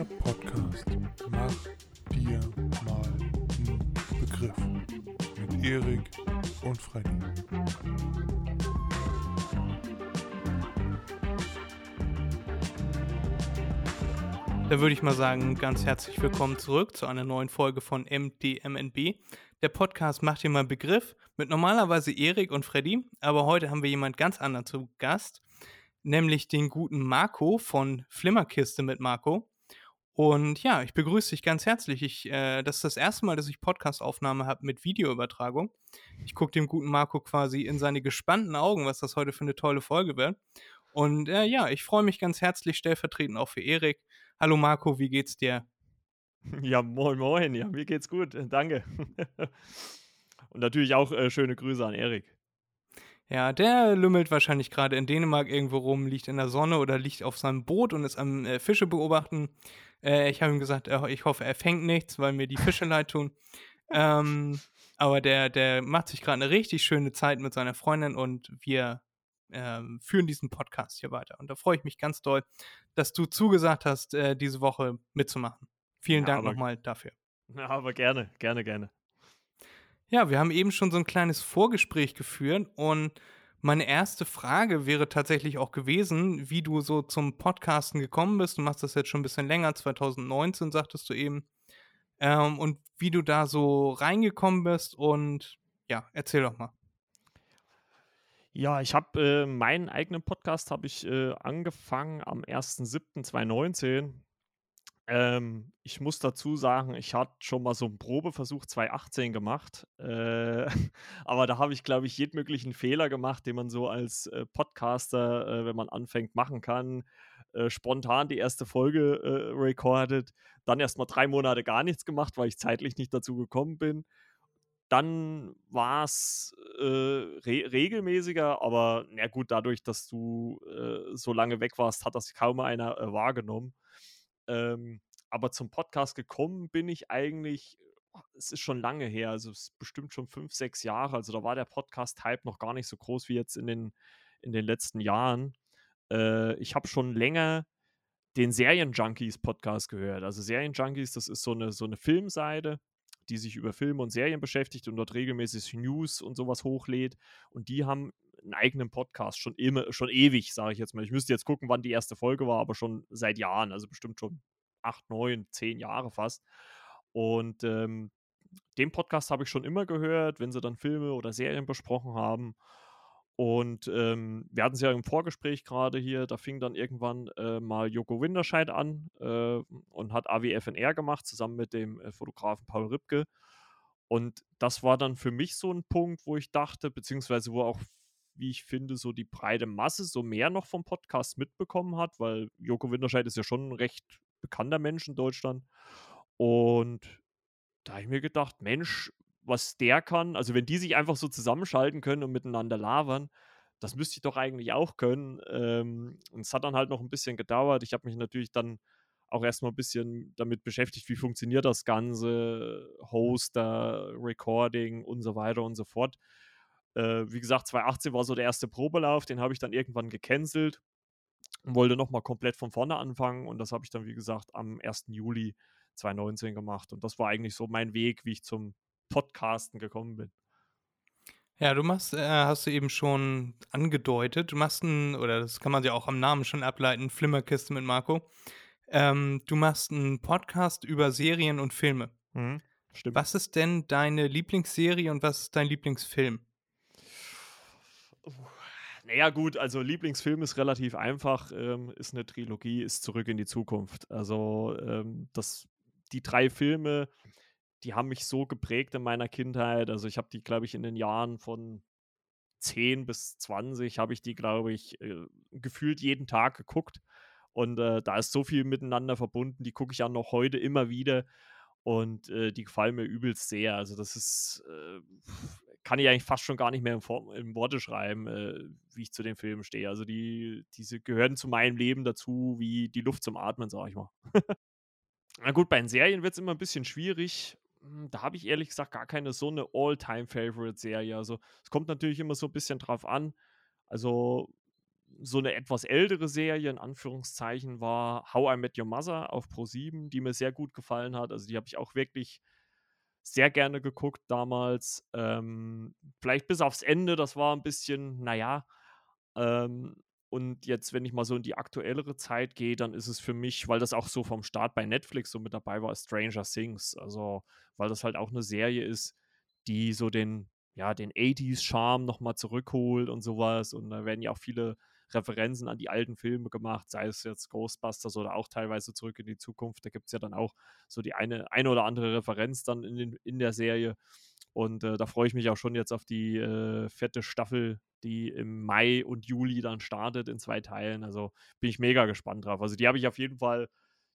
Der Podcast Mach dir mal einen Begriff mit Erik und Freddy. Da würde ich mal sagen, ganz herzlich willkommen zurück zu einer neuen Folge von MDMNB. Der Podcast macht dir mal einen Begriff mit normalerweise Erik und Freddy, aber heute haben wir jemand ganz anderen zu Gast, nämlich den guten Marco von Flimmerkiste mit Marco. Und ja, ich begrüße dich ganz herzlich. Ich, äh, das ist das erste Mal, dass ich Podcastaufnahme habe mit Videoübertragung. Ich gucke dem guten Marco quasi in seine gespannten Augen, was das heute für eine tolle Folge wird. Und äh, ja, ich freue mich ganz herzlich stellvertretend auch für Erik. Hallo Marco, wie geht's dir? Ja, moin, moin. Ja, mir geht's gut. Danke. Und natürlich auch äh, schöne Grüße an Erik. Ja, der lümmelt wahrscheinlich gerade in Dänemark irgendwo rum, liegt in der Sonne oder liegt auf seinem Boot und ist am äh, Fische beobachten. Äh, ich habe ihm gesagt, ich hoffe, er fängt nichts, weil mir die Fische leid tun. Ähm, aber der, der macht sich gerade eine richtig schöne Zeit mit seiner Freundin und wir ähm, führen diesen Podcast hier weiter. Und da freue ich mich ganz doll, dass du zugesagt hast, äh, diese Woche mitzumachen. Vielen Ja, Dank nochmal dafür. Ja, aber gerne, gerne, gerne. Ja, wir haben eben schon so ein kleines Vorgespräch geführt und meine erste Frage wäre tatsächlich auch gewesen, wie du so zum Podcasten gekommen bist. Du machst das jetzt schon ein bisschen länger, 2019 sagtest du eben. Ähm, und wie du da so reingekommen bist und ja, erzähl doch mal. Ja, ich habe äh, meinen eigenen Podcast habe ich äh, angefangen am 1.7.2019. Ähm, ich muss dazu sagen, ich hatte schon mal so einen Probeversuch 2018 gemacht, äh, aber da habe ich, glaube ich, jeden möglichen Fehler gemacht, den man so als äh, Podcaster, äh, wenn man anfängt, machen kann. Äh, spontan die erste Folge äh, recorded, dann erst mal drei Monate gar nichts gemacht, weil ich zeitlich nicht dazu gekommen bin. Dann war es äh, re regelmäßiger, aber na gut, dadurch, dass du so lange weg warst, hat das kaum einer wahrgenommen. Ähm, aber zum Podcast gekommen bin ich eigentlich, es ist schon lange her, also es ist bestimmt schon fünf, sechs Jahre. Also da war der Podcast-Hype noch gar nicht so groß wie jetzt in den, in den letzten Jahren. Äh, ich habe schon länger den Serien-Junkies-Podcast gehört. Also Serien-Junkies, das ist so eine, so eine Filmseite, die sich über Filme und Serien beschäftigt und dort regelmäßig News und sowas hochlädt. Und die haben einen eigenen Podcast schon immer, schon ewig, sage ich jetzt mal. Ich müsste jetzt gucken, wann die erste Folge war, aber schon seit Jahren, also bestimmt schon acht, neun, zehn Jahre fast. Und ähm, den Podcast habe ich schon immer gehört, wenn sie dann Filme oder Serien besprochen haben. Und ähm, wir hatten es ja im Vorgespräch gerade hier, da fing dann irgendwann äh, mal Joko Winterscheid an äh, und hat AWFNR gemacht, zusammen mit dem äh, Fotografen Paul Ripke. Und das war dann für mich so ein Punkt, wo ich dachte, beziehungsweise wo auch, wie ich finde, so die breite Masse so mehr noch vom Podcast mitbekommen hat, weil Joko Winterscheid ist ja schon ein recht bekannter Mensch in Deutschland. Und da habe ich mir gedacht, Mensch, was der kann, also wenn die sich einfach so zusammenschalten können und miteinander labern, das müsste ich doch eigentlich auch können. Ähm, und es hat dann halt noch ein bisschen gedauert. Ich habe mich natürlich dann auch erstmal ein bisschen damit beschäftigt, wie funktioniert das Ganze, Hoster, Recording und so weiter und so fort. Äh, wie gesagt, 2018 war so der erste Probelauf, den habe ich dann irgendwann gecancelt und wollte nochmal komplett von vorne anfangen. Und das habe ich dann, wie gesagt, am 1. Juli 2019 gemacht. Und das war eigentlich so mein Weg, wie ich zum Podcasten gekommen bin. Ja, du machst, äh, hast du eben schon angedeutet, du machst einen, oder das kann man ja auch am Namen schon ableiten, Flimmerkiste mit Marco. Ähm, du machst einen Podcast über Serien und Filme. Stimmt. Was ist denn deine Lieblingsserie und was ist dein Lieblingsfilm? Naja, gut, also Lieblingsfilm ist relativ einfach, ähm, ist eine Trilogie, ist Zurück in die Zukunft. Also ähm, das, die drei Filme, die haben mich so geprägt in meiner Kindheit. Also ich habe die, glaube ich, in den Jahren von 10 bis 20 habe ich die, glaube ich, äh, gefühlt jeden Tag geguckt. Und äh, da ist so viel miteinander verbunden, die gucke ich auch noch heute immer wieder. Und äh, die gefallen mir übelst sehr. Also das ist, äh, kann ich eigentlich fast schon gar nicht mehr in, Form, in Worte schreiben, äh, wie ich zu den Filmen stehe. Also die, diese gehören zu meinem Leben dazu, wie die Luft zum Atmen, sag ich mal. Na gut, bei den Serien wird es immer ein bisschen schwierig. Hm, Da habe ich ehrlich gesagt gar keine so eine All-Time-Favorite-Serie. Also es kommt natürlich immer so ein bisschen drauf an. Also so eine etwas ältere Serie, in Anführungszeichen, war How I Met Your Mother auf Pro7, die mir sehr gut gefallen hat. Also die habe ich auch wirklich sehr gerne geguckt damals. Ähm, vielleicht bis aufs Ende, das war ein bisschen, naja. Ähm, und jetzt, wenn ich mal so in die aktuellere Zeit gehe, dann ist es für mich, weil das auch so vom Start bei Netflix so mit dabei war, Stranger Things. Also, weil das halt auch eine Serie ist, die so den, ja, den 80s-Charme nochmal zurückholt und sowas. Und da werden ja auch viele Referenzen an die alten Filme gemacht, sei es jetzt Ghostbusters oder auch teilweise zurück in die Zukunft. Da gibt es ja dann auch so die eine, eine oder andere Referenz dann in, den, in der Serie. Und äh, da freue ich mich auch schon jetzt auf die äh, vierte Staffel, die im Mai und Juli dann startet in zwei Teilen. Also bin ich mega gespannt drauf. Also die habe ich auf jeden Fall,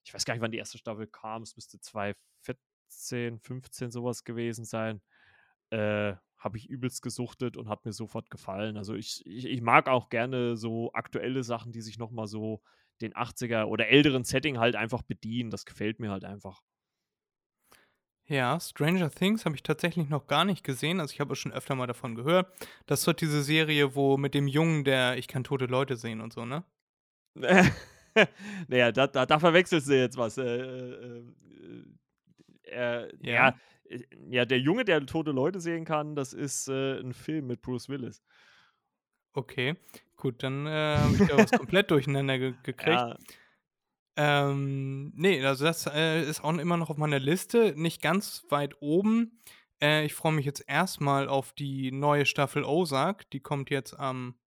ich weiß gar nicht, wann die erste Staffel kam, es müsste 2014, 15 sowas gewesen sein. Äh, habe ich übelst gesuchtet und hat mir sofort gefallen. Also ich, ich, ich mag auch gerne so aktuelle Sachen, die sich nochmal so den 80er oder älteren Setting halt einfach bedienen. Das gefällt mir halt einfach. Ja, Stranger Things habe ich tatsächlich noch gar nicht gesehen. Also ich habe schon öfter mal davon gehört. Das ist doch diese Serie, wo mit dem Jungen, der ich kann tote Leute sehen und so, ne? naja, da, da, da verwechselst du jetzt was. Äh, äh, äh, ja. ja. Äh, ja, der Junge, der tote Leute sehen kann, das ist äh, ein Film mit Bruce Willis. Okay, gut, dann äh, habe ich da was komplett durcheinander ge gekriegt. Ja. Ähm, nee, also das äh, ist auch immer noch auf meiner Liste, nicht ganz weit oben. Äh, ich freue mich jetzt erstmal auf die neue Staffel Ozark. Die kommt jetzt am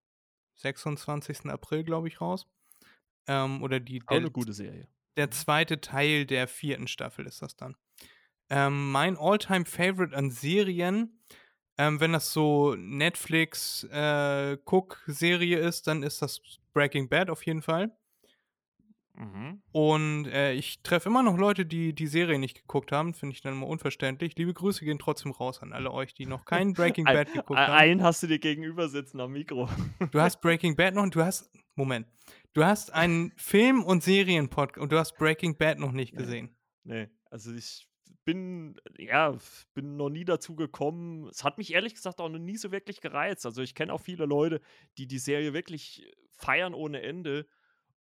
26. April, glaube ich, raus. Ähm, oder die. Auch eine gute Serie. Der zweite Teil der vierten Staffel ist das dann. Ähm, mein Alltime favorite an Serien, ähm, wenn das so Netflix äh, ist, dann ist das Breaking Bad auf jeden Fall. Mhm. Und äh, ich treffe immer noch Leute, die die Serie nicht geguckt haben. Finde ich dann immer unverständlich. Liebe Grüße gehen trotzdem raus an alle euch, die noch keinen Breaking Bad geguckt haben. Einen hast du dir gegenüber sitzen am Mikro. Du hast Breaking Bad noch und du hast. Moment. Du hast einen Film- und Serienpodcast und du hast Breaking Bad noch nicht gesehen. Nee, nee. also ich bin, ja, bin noch nie dazu gekommen. Es hat mich ehrlich gesagt auch noch nie so wirklich gereizt. Also ich kenne auch viele Leute, die die Serie wirklich feiern ohne Ende.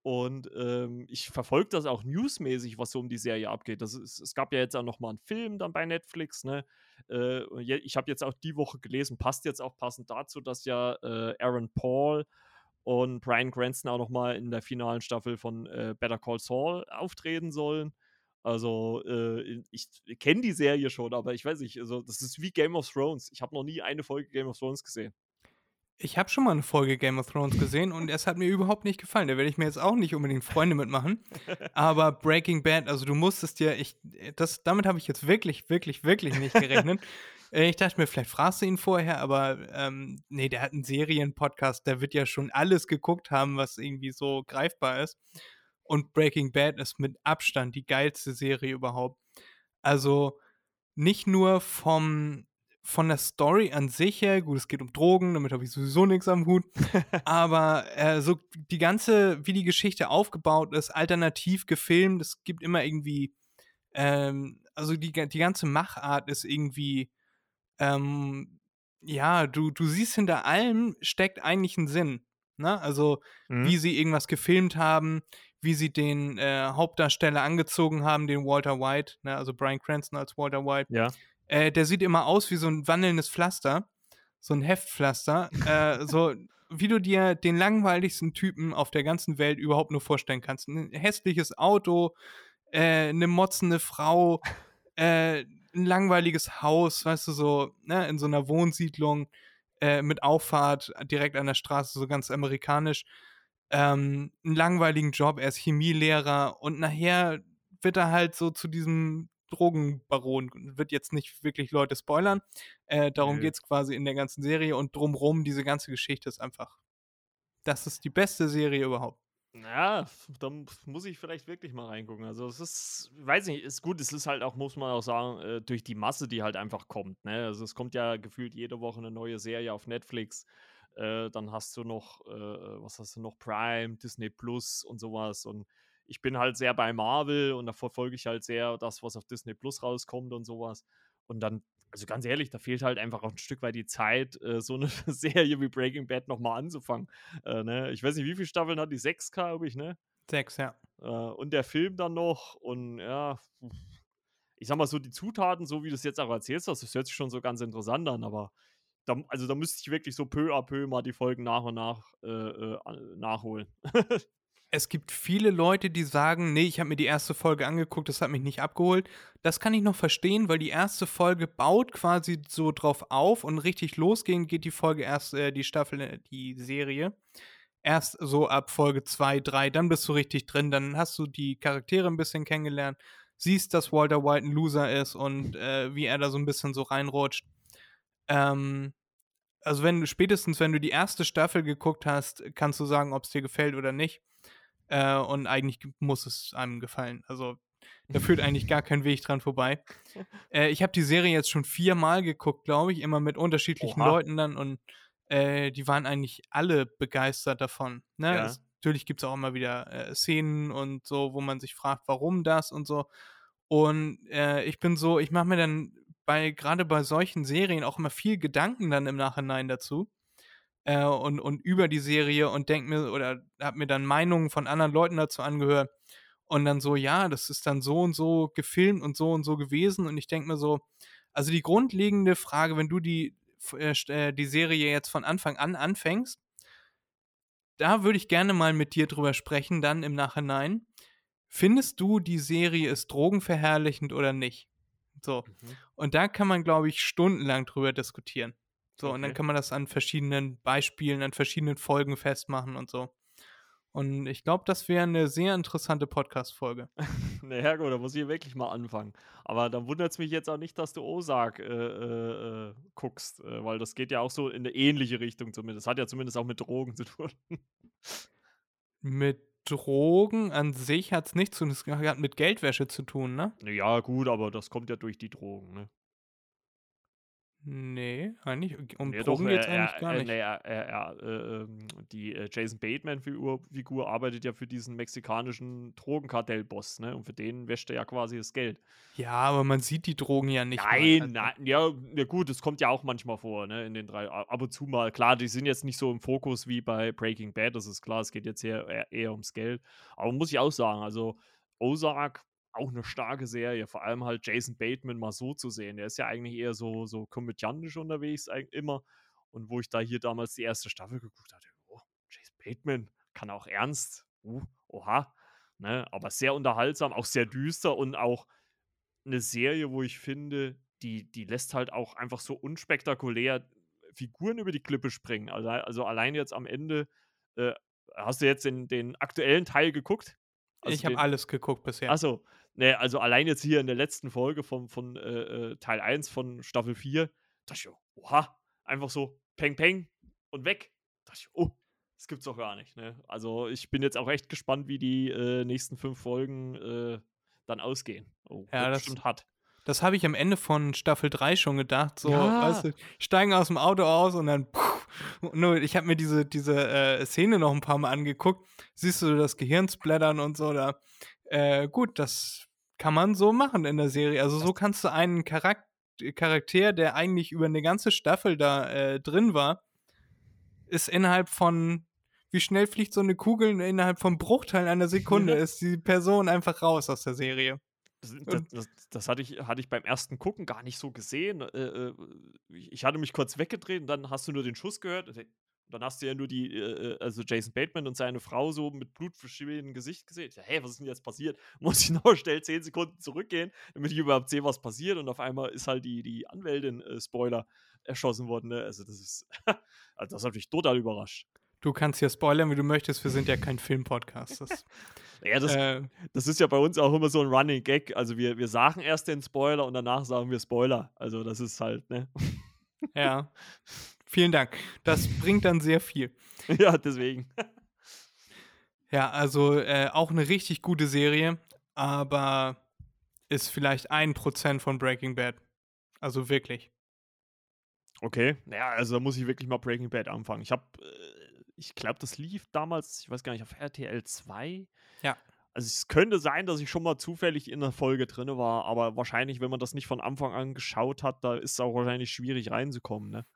Und ähm, ich verfolge das auch newsmäßig, was so um die Serie abgeht. Das ist, es gab ja jetzt auch noch mal einen Film dann bei Netflix. Ne? Äh, ich habe jetzt auch die Woche gelesen, passt jetzt auch passend dazu, dass ja äh, Aaron Paul und Brian Cranston auch noch mal in der finalen Staffel von äh, Better Call Saul auftreten sollen. Also, äh, ich kenne die Serie schon, aber ich weiß nicht, also das ist wie Game of Thrones. Ich habe noch nie eine Folge Game of Thrones gesehen. Ich habe schon mal eine Folge Game of Thrones gesehen und es hat mir überhaupt nicht gefallen. Da werde ich mir jetzt auch nicht unbedingt Freunde mitmachen. Aber Breaking Bad, also du musstest dir, ich, das, damit habe ich jetzt wirklich, wirklich, wirklich nicht gerechnet. Äh, ich dachte mir, vielleicht fragst du ihn vorher, aber ähm, nee, der hat einen Serienpodcast, der wird ja schon alles geguckt haben, was irgendwie so greifbar ist. Und Breaking Bad ist mit Abstand die geilste Serie überhaupt. Also nicht nur vom, von der Story an sich her, gut, es geht um Drogen, damit habe ich sowieso nichts am Hut, aber äh, so die ganze, wie die Geschichte aufgebaut ist, alternativ gefilmt, es gibt immer irgendwie, ähm, also die, die ganze Machart ist irgendwie, ähm, ja, du, du siehst hinter allem steckt eigentlich ein Sinn. Ne? Also, mhm. wie sie irgendwas gefilmt haben, wie sie den äh, Hauptdarsteller angezogen haben, den Walter White, ne, also Brian Cranston als Walter White. Ja. Äh, der sieht immer aus wie so ein wandelndes Pflaster, so ein Heftpflaster, äh, so wie du dir den langweiligsten Typen auf der ganzen Welt überhaupt nur vorstellen kannst. Ein hässliches Auto, äh, eine motzende Frau, äh, ein langweiliges Haus, weißt du, so, ne, in so einer Wohnsiedlung äh, mit Auffahrt direkt an der Straße, so ganz amerikanisch ähm, einen langweiligen Job, er ist Chemielehrer und nachher wird er halt so zu diesem Drogenbaron. Wird jetzt nicht wirklich Leute spoilern. Äh, darum nee. geht es quasi in der ganzen Serie und drumrum, diese ganze Geschichte ist einfach. Das ist die beste Serie überhaupt. Ja, da muss ich vielleicht wirklich mal reingucken. Also es ist, weiß nicht, ist gut, es ist halt auch, muss man auch sagen, äh, durch die Masse, die halt einfach kommt. Ne? Also es kommt ja gefühlt jede Woche eine neue Serie auf Netflix. Äh, dann hast du noch, äh, was hast du noch, Prime, Disney Plus und sowas. Und ich bin halt sehr bei Marvel und da verfolge ich halt sehr das, was auf Disney Plus rauskommt und sowas. Und dann also ganz ehrlich, da fehlt halt einfach auch ein Stück weit die Zeit, äh, so eine Serie wie Breaking Bad nochmal anzufangen. Äh, ne? Ich weiß nicht, wie viele Staffeln hat die? Sechs, glaube ich, ne? Sechs, ja. Äh, und der Film dann noch und ja, ich sag mal so, die Zutaten, so wie du es jetzt auch erzählst, das hört sich schon so ganz interessant an, aber da, also da müsste ich wirklich so peu à peu mal die Folgen nach und nach äh, äh, nachholen. es gibt viele Leute, die sagen, nee, ich habe mir die erste Folge angeguckt, das hat mich nicht abgeholt. Das kann ich noch verstehen, weil die erste Folge baut quasi so drauf auf und richtig losgehen geht die Folge erst, äh, die Staffel, äh, die Serie. Erst so ab Folge 2, 3, dann bist du richtig drin, dann hast du die Charaktere ein bisschen kennengelernt, siehst, dass Walter White ein Loser ist und äh, wie er da so ein bisschen so reinrutscht. Ähm, also wenn du spätestens, wenn du die erste Staffel geguckt hast, kannst du sagen, ob es dir gefällt oder nicht. Äh, und eigentlich muss es einem gefallen. Also da führt eigentlich gar kein Weg dran vorbei. Äh, ich habe die Serie jetzt schon viermal geguckt, glaube ich, immer mit unterschiedlichen Oha. Leuten dann und äh, die waren eigentlich alle begeistert davon. Ne? Ja. Es, natürlich gibt es auch immer wieder äh, Szenen und so, wo man sich fragt, warum das und so. Und äh, ich bin so, ich mache mir dann bei gerade bei solchen Serien auch immer viel Gedanken dann im Nachhinein dazu äh, und, und über die Serie und denke mir oder habe mir dann Meinungen von anderen Leuten dazu angehört und dann so, ja, das ist dann so und so gefilmt und so und so gewesen und ich denke mir so, also die grundlegende Frage, wenn du die, äh, äh, die Serie jetzt von Anfang an anfängst, da würde ich gerne mal mit dir drüber sprechen, dann im Nachhinein. Findest du, die Serie ist drogenverherrlichend oder nicht? So. Mhm. Und da kann man, glaube ich, stundenlang drüber diskutieren. So, okay. und dann kann man das an verschiedenen Beispielen, an verschiedenen Folgen festmachen und so. Und ich glaube, das wäre eine sehr interessante Podcast-Folge. naja, gut, da muss ich wirklich mal anfangen. Aber dann wundert es mich jetzt auch nicht, dass du Ozark äh, äh, äh, guckst, äh, weil das geht ja auch so in eine ähnliche Richtung zumindest. Das hat ja zumindest auch mit Drogen zu tun. mit Drogen an sich hat es nichts zu tun, es hat mit Geldwäsche zu tun, ne? Ja, gut, aber das kommt ja durch die Drogen, ne? Nee, eigentlich um ja, Drogen geht es eigentlich gar nicht. Nee, er, er, äh, die äh, Jason Bateman-Figur Figur arbeitet ja für diesen mexikanischen Drogenkartellboss, ne? Und für den wäscht er ja quasi das Geld. Ja, aber man sieht die Drogen ja nicht. Nein, also nein, ja, ja gut, das kommt ja auch manchmal vor, ne? In den drei, ab und zu mal. Klar, die sind jetzt nicht so im Fokus wie bei Breaking Bad, das ist klar, es geht jetzt eher, eher, eher ums Geld. Aber muss ich auch sagen, also Ozark auch eine starke Serie, vor allem halt Jason Bateman mal so zu sehen. Der ist ja eigentlich eher so, so komödiantisch unterwegs immer. Und wo ich da hier damals die erste Staffel geguckt hatte, oh, Jason Bateman kann auch ernst. Uh, oha. Ne? Aber sehr unterhaltsam, auch sehr düster und auch eine Serie, wo ich finde, die, die lässt halt auch einfach so unspektakulär Figuren über die Klippe springen. Also, also allein jetzt am Ende, äh, hast du jetzt den, den aktuellen Teil geguckt? Also ich habe alles geguckt bisher. Achso, ne, also allein jetzt hier in der letzten Folge von, von äh, äh Teil 1 von Staffel 4, dachte ich, oha, einfach so peng peng und weg. Dachte ich, oh, das gibt's doch gar nicht. Ne? Also ich bin jetzt auch echt gespannt, wie die äh, nächsten fünf Folgen äh, dann ausgehen. Oh, ja, das bestimmt hat. Das habe ich am Ende von Staffel 3 schon gedacht. So, ja. weißt du, steigen aus dem Auto aus und dann. Puh, nur, ich habe mir diese, diese äh, Szene noch ein paar Mal angeguckt. Siehst du das Gehirn splattern und so. Da, äh, gut, das kann man so machen in der Serie. Also, so kannst du einen Charakter, Charakter der eigentlich über eine ganze Staffel da äh, drin war, ist innerhalb von wie schnell fliegt so eine Kugel innerhalb von Bruchteilen einer Sekunde, ist die Person einfach raus aus der Serie. Das, das, das, hatte, ich, hatte ich beim ersten Gucken gar nicht so gesehen. Äh, äh ich hatte mich kurz weggedreht und dann hast du nur den Schuss gehört. Dann hast du ja nur die, äh, äh, also Jason Bateman und seine Frau so mit blutverschimmelndem Gesicht gesehen. Ja, hey, was ist denn jetzt passiert? Muss ich noch schnell 10 Sekunden zurückgehen, damit ich überhaupt sehe, was passiert. Und auf einmal ist halt die, die Anwältin, äh, Spoiler, erschossen worden. Ne? Also, das ist, also das hat mich total überrascht. Du kannst hier spoilern, wie du möchtest. Wir sind ja kein Filmpodcast. Das, ja, das, äh, das ist ja bei uns auch immer so ein Running Gag. Also wir, wir sagen erst den Spoiler und danach sagen wir Spoiler. Also das ist halt, ne? Ja. Vielen Dank. Das bringt dann sehr viel. Ja, deswegen. Ja, also äh, auch eine richtig gute Serie, aber ist vielleicht ein Prozent von Breaking Bad. Also wirklich. Okay, naja, also da muss ich wirklich mal Breaking Bad anfangen. Ich habe äh, ich glaube, das lief damals, ich weiß gar nicht, auf RTL 2. Ja. Also es könnte sein, dass ich schon mal zufällig in der Folge drin war, aber wahrscheinlich, wenn man das nicht von Anfang an geschaut hat, da ist es auch wahrscheinlich schwierig reinzukommen, ne?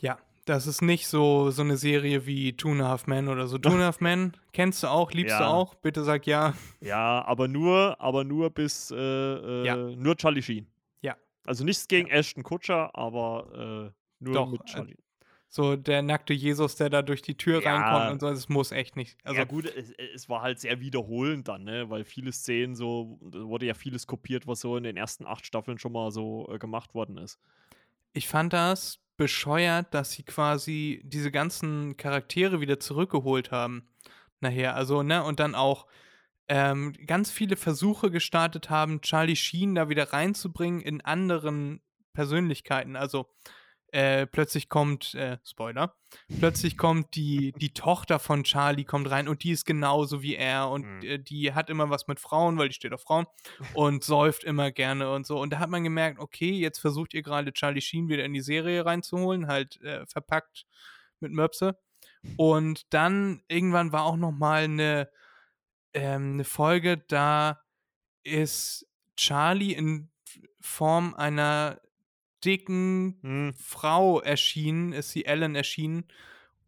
Ja, das ist nicht so, so eine Serie wie Two and a Half Men oder so. Two and a Half Men kennst du auch, liebst du Ja. auch? Bitte sag ja. Ja, aber nur, aber nur bis, äh, äh, Ja. nur Charlie Sheen. Ja. Also nichts gegen Ashton Kutscher, aber äh, nur Doch, mit äh, Charlie. So der nackte Jesus, der da durch die Tür Ja. reinkommt und so, das muss echt nicht. Also ja gut, es, es war halt sehr wiederholend dann, ne? Weil viele Szenen so, da wurde ja vieles kopiert, was so in den ersten acht Staffeln schon mal so äh, gemacht worden ist. ich fand das bescheuert, dass sie quasi diese ganzen Charaktere wieder zurückgeholt haben. Nachher, also, ne, und dann auch ähm, ganz viele Versuche gestartet haben, Charlie Sheen da wieder reinzubringen in anderen Persönlichkeiten. Also, äh, plötzlich kommt, äh, Spoiler, plötzlich kommt die, die Tochter von Charlie kommt rein und die ist genauso wie er und Mhm. äh, die hat immer was mit Frauen, weil die steht auf Frauen und säuft immer gerne und so. Und da hat man gemerkt, okay, jetzt versucht ihr gerade Charlie Sheen wieder in die Serie reinzuholen, halt äh, verpackt mit Möpse. Und dann irgendwann war auch noch mal eine, ähm, eine Folge, da ist Charlie in Form einer dicken Hm. Frau erschienen, ist sie Ellen erschienen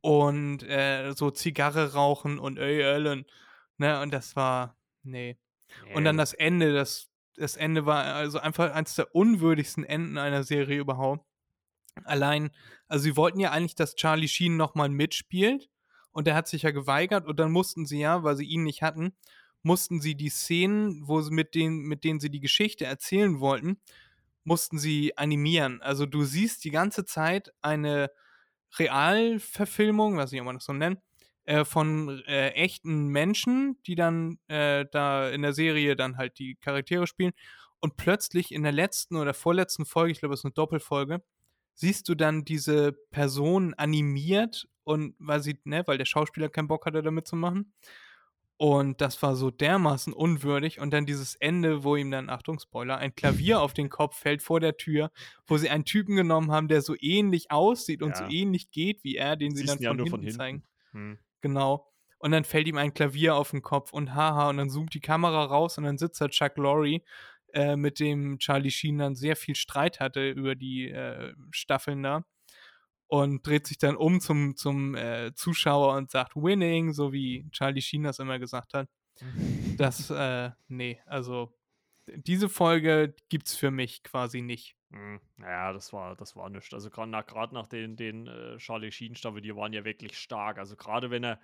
und äh, so Zigarre rauchen und ey Ellen, ne, und das war, nee. Und dann das Ende, das, das Ende war also einfach eines der unwürdigsten Enden einer Serie überhaupt. Allein, also sie wollten ja eigentlich, dass Charlie Sheen nochmal mitspielt und der hat sich ja geweigert und dann mussten sie ja, weil sie ihn nicht hatten, mussten sie die Szenen, wo sie mit denen, mit denen sie die Geschichte erzählen wollten, mussten sie animieren. Also du siehst die ganze Zeit eine Realverfilmung, nicht, ob man das so nennt, äh, von äh, echten Menschen, die dann äh, da in der Serie dann halt die Charaktere spielen. Und plötzlich in der letzten oder vorletzten Folge, ich glaube, es ist eine Doppelfolge, siehst du dann diese Person animiert und weil sie, ne, weil der Schauspieler keinen Bock hatte, damit zu machen. Und das war so dermaßen unwürdig. Und dann dieses Ende, wo ihm dann, Achtung, Spoiler, ein Klavier auf den Kopf fällt vor der Tür, wo sie einen Typen genommen haben, der so ähnlich aussieht und so Ja. ähnlich geht wie er, den sie Siehst dann von hinten, von hinten. zeigen. Hm. Genau. Und dann fällt ihm ein Klavier auf den Kopf und haha, und dann zoomt die Kamera raus und dann sitzt da Chuck Lorre, äh, mit dem Charlie Sheen dann sehr viel Streit hatte über die äh, Staffeln da. Und dreht sich dann um zum, zum äh, Zuschauer und sagt Winning, so wie Charlie Sheen das immer gesagt hat. Das, äh, nee, also diese Folge gibt's für mich quasi nicht. Hm, Ja, das war, das war nichts. Also gerade nach, grad nach den, den äh, Charlie Sheen Staffeln, die waren ja wirklich stark. Also gerade wenn er,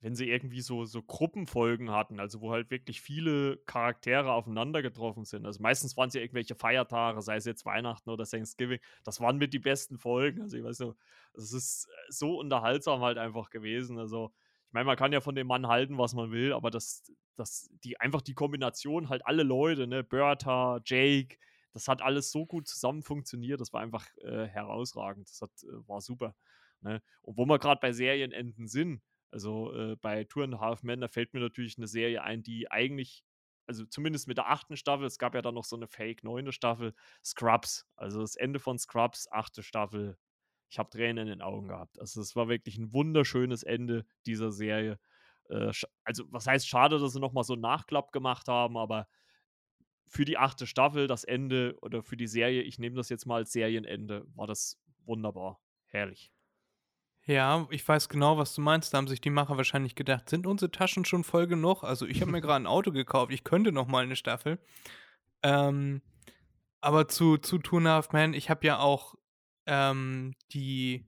wenn sie irgendwie so, so Gruppenfolgen hatten, also wo halt wirklich viele Charaktere aufeinander getroffen sind. Also meistens waren es ja irgendwelche Feiertage, sei es jetzt Weihnachten oder Thanksgiving. Das waren mit die besten Folgen. Also ich weiß so, es ist so unterhaltsam halt einfach gewesen. Also ich meine, man kann ja von dem Mann halten, was man will, aber das, das, die, einfach die Kombination, halt alle Leute, ne, Bertha, Jake, das hat alles so gut zusammen funktioniert, das war einfach äh, herausragend, das hat, äh, war super. Ne? Und wo wir gerade bei Serienenden sind, also äh, bei Two and a Half Men, da fällt mir natürlich eine Serie ein, die eigentlich, also zumindest mit der achten Staffel, es gab ja dann noch so eine Fake neunte Staffel, Scrubs, also das Ende von Scrubs, achte Staffel, ich habe Tränen in den Augen gehabt. Also es war wirklich ein wunderschönes Ende dieser Serie. Äh, also was heißt schade, dass sie nochmal so einen Nachklapp gemacht haben, aber für die achte Staffel, das Ende oder für die Serie, ich nehme das jetzt mal als Serienende, war das wunderbar. Herrlich. Ja, ich weiß genau, was du meinst. Da haben sich die Macher wahrscheinlich gedacht, sind unsere Taschen schon voll genug? Also ich habe mir gerade ein Auto gekauft, ich könnte noch mal eine Staffel. Ähm, aber zu, zu Two and a Half Men, ich habe ja auch ähm, die,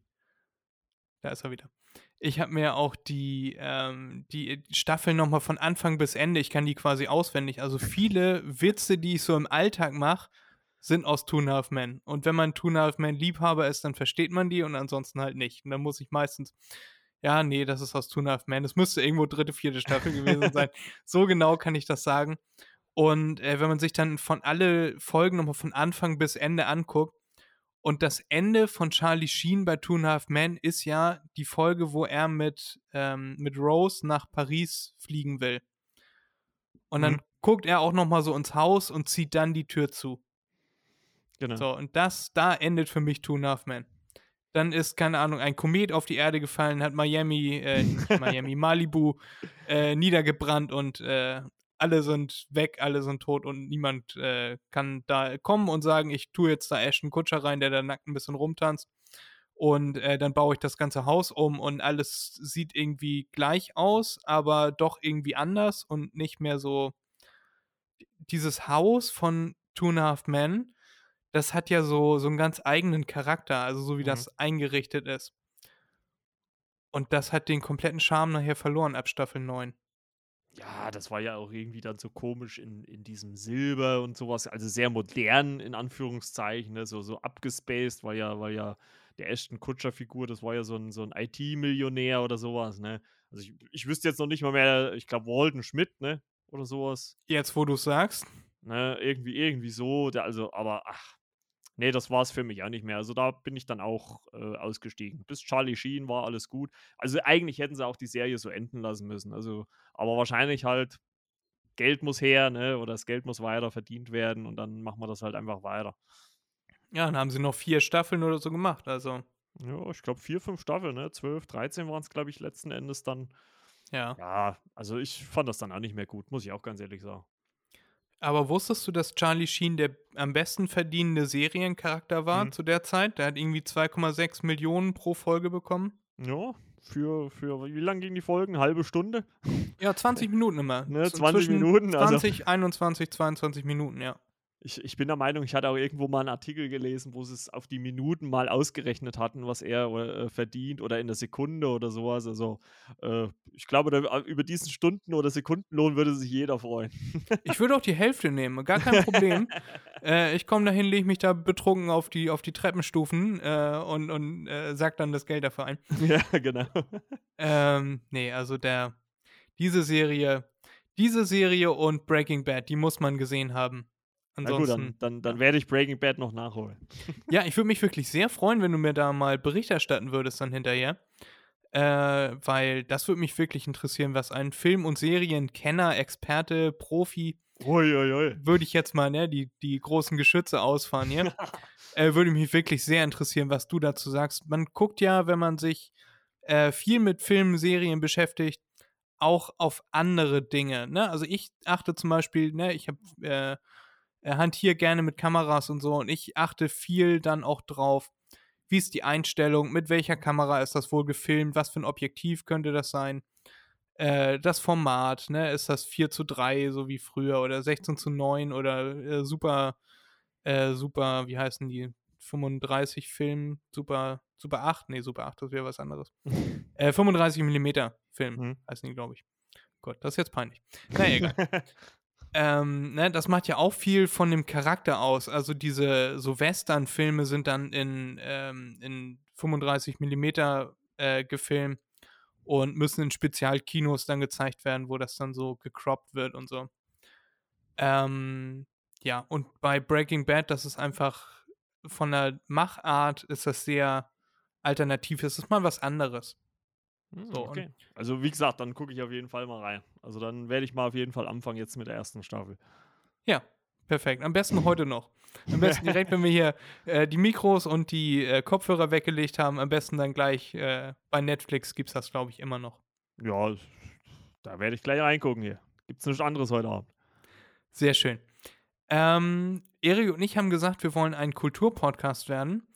da ist er wieder. Ich habe mir auch die, ähm, die Staffel noch mal von Anfang bis Ende, ich kann die quasi auswendig. Also viele Witze, die ich so im Alltag mache, sind aus Two and a Half Men. Und wenn man Two and a Half Men Liebhaber ist, dann versteht man die und ansonsten halt nicht. Und dann muss ich meistens, ja, nee, das ist aus Two and a Half Men. Das müsste irgendwo dritte, vierte Staffel gewesen sein. So genau kann ich das sagen. Und äh, wenn man sich dann von alle Folgen nochmal von Anfang bis Ende anguckt, und das Ende von Charlie Sheen bei Two and a Half Men ist ja die Folge, wo er mit, ähm, mit Rose nach Paris fliegen will. Und dann Mhm. guckt er auch nochmal so ins Haus und zieht dann die Tür zu. Genau. So, und das, da endet für mich Two and a Half Men. Dann ist, keine Ahnung, ein Komet auf die Erde gefallen, hat Miami, äh, Miami, Malibu äh, niedergebrannt und äh, alle sind weg, alle sind tot und niemand äh, kann da kommen und sagen, ich tue jetzt da Ashton Kutscher rein, der da nackt ein bisschen rumtanzt. Und äh, dann baue ich das ganze Haus um und alles sieht irgendwie gleich aus, aber doch irgendwie anders und nicht mehr so. Dieses Haus von Two and a Half Men, das hat ja so, so einen ganz eigenen Charakter, also so wie Mhm. das eingerichtet ist. Und das hat den kompletten Charme nachher verloren ab Staffel 9. Ja, das war ja auch irgendwie dann so komisch in, in diesem Silber und sowas, also sehr modern in Anführungszeichen, ne? so, so abgespaced, weil ja, weil ja der Ashton Kutscher-Figur, das war ja so ein, so ein IT-Millionär oder sowas, ne? Also ich, ich wüsste jetzt noch nicht mal mehr, ich glaube Walden Schmidt, ne? Oder sowas. Jetzt, wo du es sagst, Ne? Irgendwie, irgendwie so, der, also, aber ach, nee, das war es für mich auch nicht mehr. Also da bin ich dann auch äh, ausgestiegen. Bis Charlie Sheen war alles gut. Also eigentlich hätten sie auch die Serie so enden lassen müssen. Also, aber wahrscheinlich halt, Geld muss her, ne? Oder das Geld muss weiter verdient werden und dann machen wir das halt einfach weiter. ja, dann haben sie noch vier Staffeln oder so gemacht. Also, Ja, ich glaube vier, fünf Staffeln, ne? 12, 13 waren es, glaube ich, letzten Endes dann. ja. Ja, also ich fand das dann auch nicht mehr gut, muss ich auch ganz ehrlich sagen. Aber wusstest du, dass Charlie Sheen der am besten verdienende Seriencharakter war Mhm. zu der Zeit? Der hat irgendwie 2,6 Millionen pro Folge bekommen. Ja, für, für wie lang ging die Folgen? Halbe Stunde? Ja, 20 Minuten immer. Ne, Z- 20 zwischen Minuten, also- 20, 21, 22 Minuten, ja. Ich, ich bin der Meinung, ich hatte auch irgendwo mal einen Artikel gelesen, wo sie es auf die Minuten mal ausgerechnet hatten, was er äh, verdient oder in der Sekunde oder sowas. Also äh, ich glaube, da, über diesen Stunden- oder Sekundenlohn würde sich jeder freuen. Ich würde auch die Hälfte nehmen, gar kein Problem. äh, ich komme dahin, lege mich da betrunken auf die, auf die Treppenstufen äh, und, und äh, sag dann das Geld dafür ein. ja, genau. Ähm, nee, also der, diese Serie, diese Serie und Breaking Bad, die muss man gesehen haben. Na gut, Ansonsten, dann, dann, dann werde ich Breaking Bad noch nachholen. ja, ich würde mich wirklich sehr freuen, wenn du mir da mal Bericht erstatten würdest dann hinterher. Äh, weil das würde mich wirklich interessieren, was ein Film- und Serienkenner, Experte, Profi, würde ich jetzt mal, ne, die, die großen Geschütze ausfahren hier, äh, würde mich wirklich sehr interessieren, was du dazu sagst. Man guckt ja, wenn man sich äh, viel mit Filmen, Serien beschäftigt, auch auf andere Dinge. Ne? Also ich achte zum Beispiel, ne, ich habe äh, äh, hantiere gerne mit Kameras und so und ich achte viel dann auch drauf, wie ist die Einstellung, mit welcher Kamera ist das wohl gefilmt, was für ein Objektiv könnte das sein, äh, das Format, ne, ist das 4 zu 3, so wie früher, oder 16 zu 9 oder äh, super, äh, super, wie heißen die, 35 Film, super, super 8, nee, super 8, das wäre was anderes. äh, 35 Millimeter Film, Mhm. heißen die, glaube ich. Gott, das ist jetzt peinlich. Naja, egal. ähm, ne, das macht ja auch viel von dem Charakter aus. Also diese so Western-Filme sind dann in, ähm, in 35 Millimeter äh, gefilmt und müssen in Spezialkinos dann gezeigt werden, wo das dann so gecroppt wird und so. Ähm, ja, und bei Breaking Bad, das ist einfach von der Machart ist das sehr alternativ. Es ist mal was anderes. Hm, So, okay. Also wie gesagt, dann gucke ich auf jeden Fall mal rein. Also dann werde ich mal auf jeden Fall anfangen jetzt mit der ersten Staffel. Ja, perfekt. Am besten heute noch. Am besten direkt, wenn wir hier äh, die Mikros und die äh, Kopfhörer weggelegt haben, am besten dann gleich äh, bei Netflix gibt es das, glaube ich, immer noch. Ja, da werde ich gleich reingucken hier. Gibt's nichts anderes heute Abend? Sehr schön. Ähm, Erik und ich haben gesagt, wir wollen ein Kulturpodcast werden.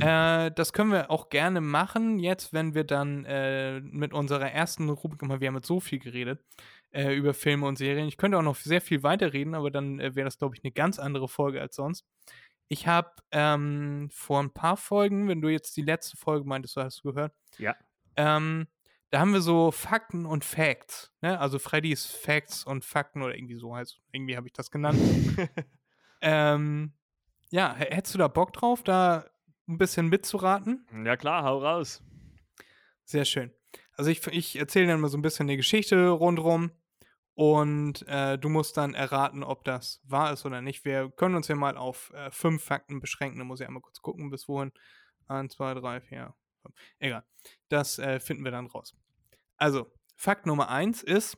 Äh, das können wir auch gerne machen, jetzt, wenn wir dann äh, mit unserer ersten Rubrik, wir haben jetzt so viel geredet, äh, über Filme und Serien. Ich könnte auch noch sehr viel weiterreden, aber dann äh, wäre das, glaube ich, eine ganz andere Folge als sonst. Ich habe ähm, vor ein paar Folgen, wenn du jetzt die letzte Folge meintest, hast du gehört, Ja. ähm, da haben wir so Fakten und Facts, ne? Also Freddys Facts und Fakten oder irgendwie so heißt, irgendwie habe ich das genannt. ähm, ja, hättest du da Bock drauf, da ein bisschen mitzuraten? ja klar, hau raus. Sehr schön. Also ich, ich erzähle dann mal so ein bisschen eine Geschichte rundrum und äh, du musst dann erraten, ob das wahr ist oder nicht. Wir können uns ja mal auf äh, fünf Fakten beschränken. Da muss ich einmal kurz gucken, bis wohin. Eins, zwei, drei, vier, fünf. Egal. Das äh, finden wir dann raus. Also, Fakt Nummer eins ist,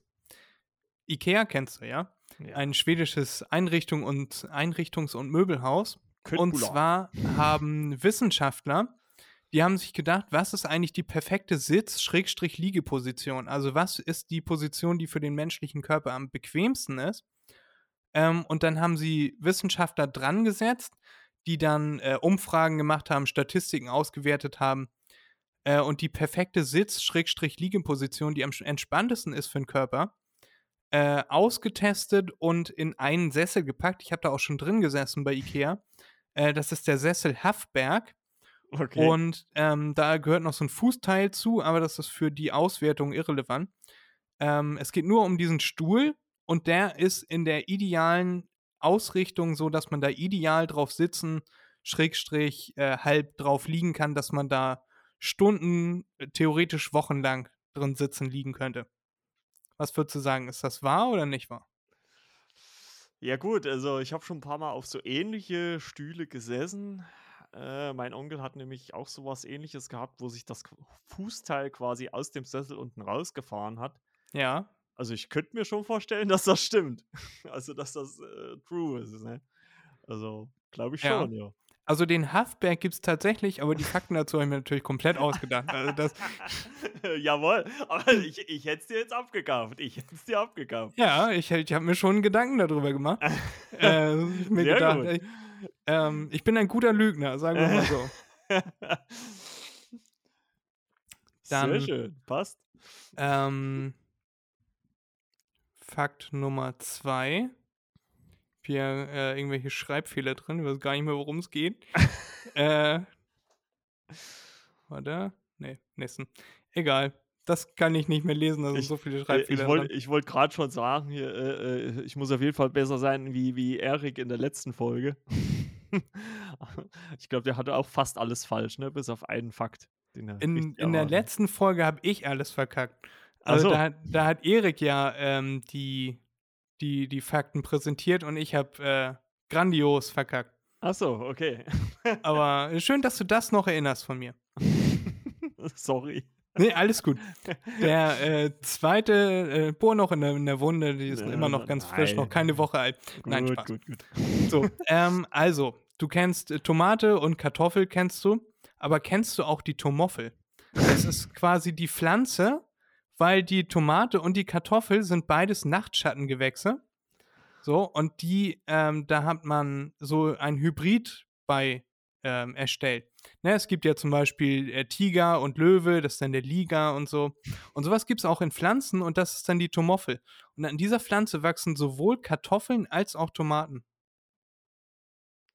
Ikea kennst du ja, Ja. ein schwedisches Einrichtung und, Einrichtungs- und Möbelhaus. Und zwar haben Wissenschaftler die haben sich gedacht, was ist eigentlich die perfekte Sitz-Liegeposition? Also was ist die Position, die für den menschlichen Körper am bequemsten ist? Ähm, und dann haben sie Wissenschaftler dran gesetzt, die dann äh, Umfragen gemacht haben, Statistiken ausgewertet haben äh, und die perfekte Sitz-Liegeposition, die am entspanntesten ist für den Körper, äh, ausgetestet und in einen Sessel gepackt. Ich habe da auch schon drin gesessen bei Ikea. Äh, das ist der Sessel Haffberg. Okay. Und ähm, da gehört noch so ein Fußteil zu, aber das ist für die Auswertung irrelevant. Ähm, es geht nur um diesen Stuhl und der ist in der idealen Ausrichtung so, dass man da ideal drauf sitzen, Schrägstrich, äh, halb drauf liegen kann, dass man da Stunden, äh, theoretisch wochenlang drin sitzen liegen könnte. Was würdest du sagen? Ist das wahr oder nicht wahr? Ja, gut, also ich habe schon ein paar Mal auf so ähnliche Stühle gesessen. Äh, mein Onkel hat nämlich auch sowas ähnliches gehabt, wo sich das Fußteil quasi aus dem Sessel unten rausgefahren hat. Ja. Also ich könnte mir schon vorstellen, dass das stimmt. Also dass das äh, true ist. Ne? Also glaube ich schon, ja. ja. Also den Haftberg gibt es tatsächlich, aber die Fakten dazu habe ich mir natürlich komplett ausgedacht. Also das Jawohl, aber ich, ich hätte es dir jetzt abgekauft. Ich hätte es dir abgekauft. Ja, ich, ich habe mir schon Gedanken darüber gemacht. äh, mir Sehr gedacht. Ich, ähm, ich bin ein guter Lügner, sagen wir mal so. Dann, Sehr schön, passt. Ähm, Fakt Nummer zwei hier äh, irgendwelche Schreibfehler drin. Ich weiß gar nicht mehr, worum es geht. äh, warte. Nee, Nessen. Egal. Das kann ich nicht mehr lesen, da sind so viele Schreibfehler Ich wollte wollt gerade schon sagen, hier, äh, äh, ich muss auf jeden Fall besser sein wie, wie Erik in der letzten Folge. ich glaube, der hatte auch fast alles falsch, ne? Bis auf einen Fakt. in in der letzten Folge habe ich alles verkackt. Also so. da, da, hat Erik ja ähm, die die, die Fakten präsentiert und ich habe äh, grandios verkackt. Ach so, okay. Aber schön, dass du das noch erinnerst von mir. Sorry. Nee, alles gut. Der äh, zweite äh, Bohr noch in der, in der Wunde, die ist ja, immer noch ganz nein. frisch, noch keine Woche alt. Gut, nein, Spaß. Gut, gut. So, ähm, also, du kennst äh, Tomate und Kartoffel, kennst du, aber kennst du auch die Tomoffel? Das ist quasi die Pflanze, weil die Tomate und die Kartoffel sind beides Nachtschattengewächse. So, und die, ähm, da hat man so ein Hybrid bei ähm, erstellt. Ne, es gibt ja zum Beispiel äh, Tiger und Löwe, das ist dann der Liga und so. Und sowas gibt es auch in Pflanzen und das ist dann die Tomoffel. Und an dieser Pflanze wachsen sowohl Kartoffeln als auch Tomaten.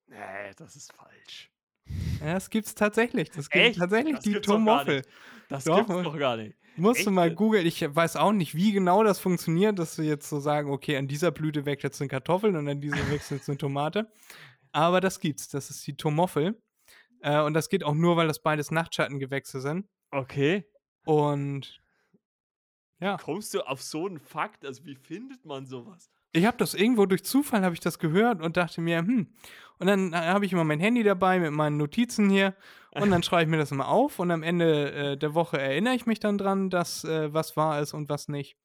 Nee, das ist falsch. Ja, das gibt es tatsächlich. Das gibt Echt? tatsächlich das die Tomoffel. Das doch, gibt's doch gar nicht. Musst Echt? du mal googeln. Ich weiß auch nicht, wie genau das funktioniert, dass wir jetzt so sagen, okay, an dieser Blüte wächst jetzt eine Kartoffel und an dieser wächst jetzt eine Tomate. Aber das gibt's. Das ist die Tomoffel. Äh, und das geht auch nur, weil das beides Nachtschattengewächse sind. Okay. Und ja. Kommst du auf so einen Fakt? Also wie findet man sowas? Ich habe das irgendwo durch Zufall habe ich das gehört und dachte mir, hm. Und dann habe ich immer mein Handy dabei mit meinen Notizen hier und dann schreibe ich mir das immer auf und am Ende äh, der Woche erinnere ich mich dann dran, dass äh, was wahr ist und was nicht.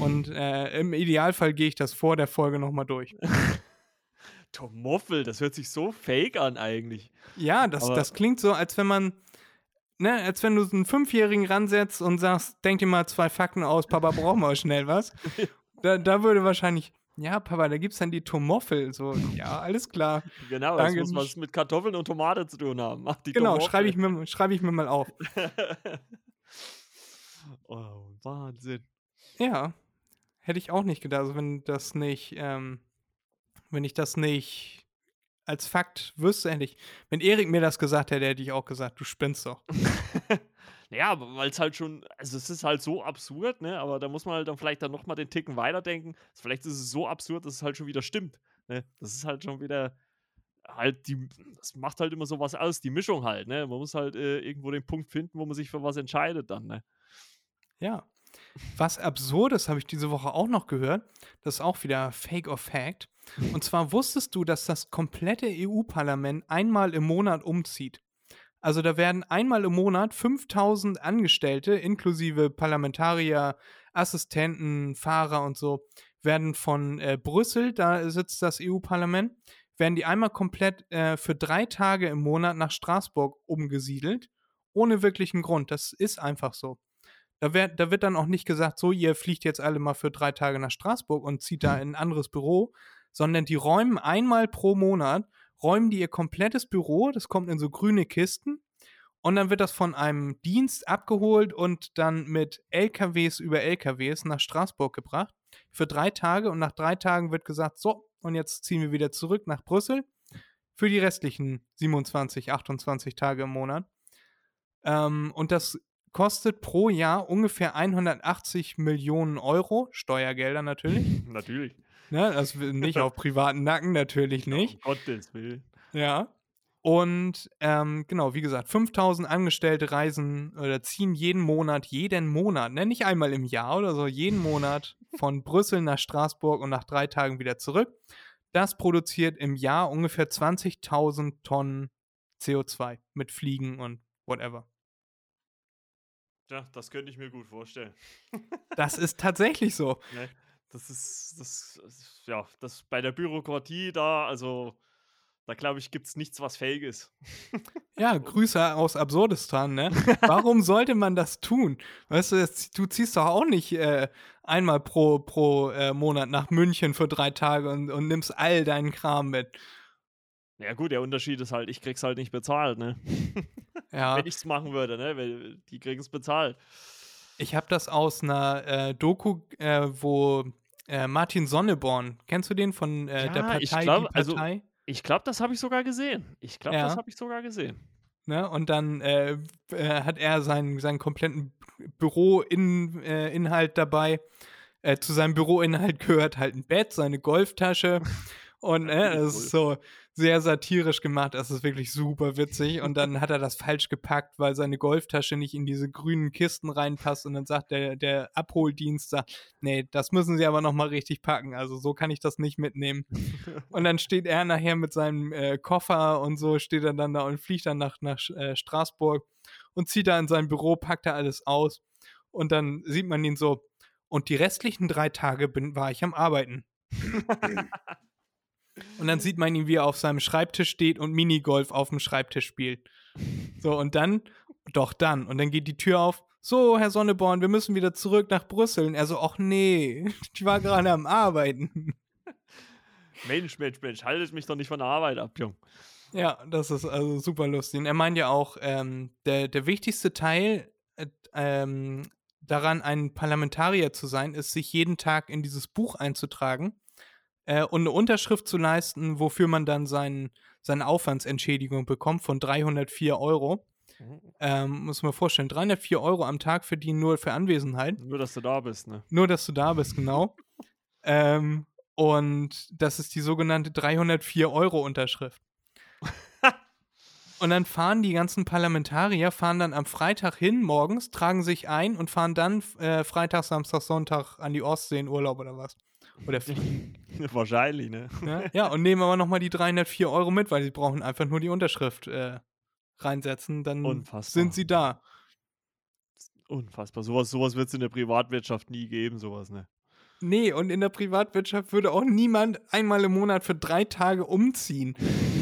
Und äh, im Idealfall gehe ich das vor der Folge nochmal durch. Tomoffel, das hört sich so fake an eigentlich. Ja, das, das klingt so, als wenn man, ne, als wenn du einen Fünfjährigen ransetzt und sagst, denk dir mal zwei Fakten aus, Papa braucht mal schnell was. Da, da würde wahrscheinlich, ja, Papa, da gibt es dann die Tomoffel. So, ja, alles klar. Genau, das muss was mit Kartoffeln und Tomate zu tun haben. Mach die genau, schreibe ich, mir, schreib ich mir mal auf. oh, Wahnsinn. Ja, hätte ich auch nicht gedacht. Also, wenn das nicht, ähm, wenn ich das nicht als Fakt wüsste, endlich. Wenn Erik mir das gesagt hätte, hätte ich auch gesagt, du spinnst doch. Naja, weil es halt schon, also es ist halt so absurd, ne? Aber da muss man halt dann vielleicht dann nochmal den Ticken weiterdenken. Vielleicht ist es so absurd, dass es halt schon wieder stimmt. Ne? Das ist halt schon wieder halt die, das macht halt immer so was aus, die Mischung halt, ne? Man muss halt äh, irgendwo den Punkt finden, wo man sich für was entscheidet dann, ne? Ja. Was Absurdes habe ich diese Woche auch noch gehört. Das ist auch wieder Fake or Fact. Und zwar wusstest du, dass das komplette EU-Parlament einmal im Monat umzieht. Also da werden einmal im Monat 5000 Angestellte, inklusive Parlamentarier, Assistenten, Fahrer und so, werden von äh, Brüssel, da sitzt das EU-Parlament, werden die einmal komplett äh, für drei Tage im Monat nach Straßburg umgesiedelt ohne wirklichen Grund. Das ist einfach so. Da, wär, da wird dann auch nicht gesagt, so, ihr fliegt jetzt alle mal für drei Tage nach Straßburg und zieht da in ein anderes Büro, sondern die räumen einmal pro Monat, räumen die ihr komplettes Büro, das kommt in so grüne Kisten und dann wird das von einem Dienst abgeholt und dann mit LKWs über LKWs nach Straßburg gebracht für drei Tage und nach drei Tagen wird gesagt, so, und jetzt ziehen wir wieder zurück nach Brüssel für die restlichen 27, 28 Tage im Monat. Ähm, und das kostet pro Jahr ungefähr 180 Millionen Euro, Steuergelder natürlich. Natürlich. Ne, das nicht auf privaten Nacken, natürlich nicht. Um Gottes Willen. Ja. Und ähm, genau, wie gesagt, 5000 Angestellte reisen oder ziehen jeden Monat, jeden Monat, ne, nicht einmal im Jahr oder so, jeden Monat von Brüssel nach Straßburg und nach drei Tagen wieder zurück. Das produziert im Jahr ungefähr 20.000 Tonnen CO2 mit Fliegen und whatever. Ja, das könnte ich mir gut vorstellen. Das ist tatsächlich so. Ne? Das ist, das, ist- ja, das bei der Bürokratie da, also da glaube ich, gibt es nichts, was fähig ist. Ja, Grüße aus Absurdistan, ne? Warum sollte man das tun? Weißt du, das, du ziehst doch auch nicht äh, einmal pro, pro äh, Monat nach München für drei Tage und, und nimmst all deinen Kram mit. Ja, gut, der Unterschied ist halt, ich krieg's halt nicht bezahlt, ne? Ja, Wenn ich's machen würde, ne? Die kriegen es bezahlt. Ich habe das aus einer äh, Doku, äh, wo äh, Martin Sonneborn, kennst du den von äh, der Ja, Partei? ich glaub, die also-? Ich glaube, das habe ich sogar gesehen. Ich glaube, das Ja. habe ich sogar gesehen. Ne? Und dann äh, äh, hat er seinen, seinen kompletten Büroinhalt Inhalt dabei. Zu seinem Büroinhalt gehört halt ein Bett, seine Golftasche. Und äh, das ist so sehr satirisch gemacht. Das ist wirklich super witzig. Und dann hat er das falsch gepackt, weil seine Golftasche nicht in diese grünen Kisten reinpasst. Und dann sagt der, der Abholdienst, sagt, nee, das müssen Sie aber nochmal richtig packen. Also so kann ich das nicht mitnehmen. Und dann steht er nachher mit seinem äh, Koffer und so, steht er dann da und fliegt dann nach, nach äh, Straßburg und zieht da in sein Büro, packt da alles aus. Und dann sieht man ihn so, und die restlichen drei Tage bin, war ich am Arbeiten. und dann sieht man ihn, wie er auf seinem Schreibtisch steht und Minigolf auf dem Schreibtisch spielt. So, und dann, doch dann. Und dann geht die Tür auf. So, Herr Sonneborn, wir müssen wieder zurück nach Brüssel. Und er so, ach nee, ich war gerade am Arbeiten. Mensch, Mensch, Mensch, haltet mich doch nicht von der Arbeit ab, Jung. Ja, das ist also super lustig. Und er meint ja auch, ähm, der, der wichtigste Teil äh, ähm, daran, ein Parlamentarier zu sein, ist, sich jeden Tag in dieses Buch einzutragen äh, und eine Unterschrift zu leisten, wofür man dann sein, seine Aufwandsentschädigung bekommt von 304 Euro. Ähm, muss man vorstellen, 304 Euro am Tag verdienen nur für Anwesenheit. Nur, dass du da bist, ne? Nur, dass du da bist, genau. ähm, und das ist die sogenannte 304 Euro Unterschrift. und dann fahren die ganzen Parlamentarier, fahren dann am Freitag hin morgens, tragen sich ein und fahren dann äh, Freitag, Samstag, Sonntag an die Ostsee in Urlaub oder was. Oder fliegen. Wahrscheinlich, ne? ja? ja, und nehmen aber nochmal die 304 Euro mit, weil sie brauchen einfach nur die Unterschrift äh, reinsetzen, dann Unfassbar. sind sie da. Unfassbar. Sowas, sowas wird es in der Privatwirtschaft nie geben, sowas, ne? Nee, und in der Privatwirtschaft würde auch niemand einmal im Monat für drei Tage umziehen.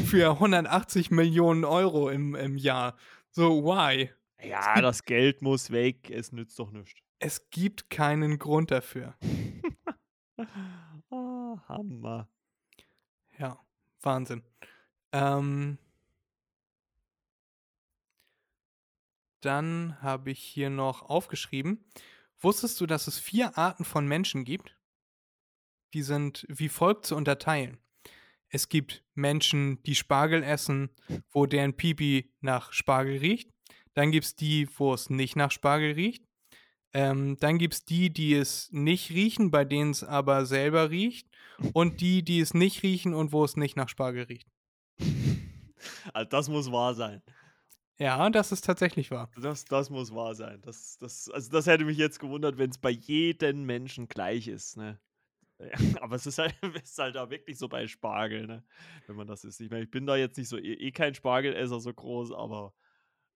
Für 180 Millionen Euro im, im Jahr. So, why? Ja, das Geld muss weg, es nützt doch nichts. Es gibt keinen Grund dafür. Ah, Hammer. Ja, Wahnsinn. Ähm, dann habe ich hier noch aufgeschrieben. Wusstest du, dass es vier Arten von Menschen gibt? Die sind wie folgt zu unterteilen. Es gibt Menschen, die Spargel essen, wo deren Pipi nach Spargel riecht. Dann gibt es die, wo es nicht nach Spargel riecht. Ähm, dann gibt es die, die es nicht riechen, bei denen es aber selber riecht. Und die, die es nicht riechen und wo es nicht nach Spargel riecht. Also das muss wahr sein. Ja, das ist tatsächlich wahr. Das, das muss wahr sein. Das, das, also das hätte mich jetzt gewundert, wenn es bei jedem Menschen gleich ist, ne? Ja, aber es ist halt, es ist halt da wirklich so bei Spargel, ne? Wenn man das ist. Ich meine, ich bin da jetzt nicht so, eh, eh kein Spargelesser so groß, aber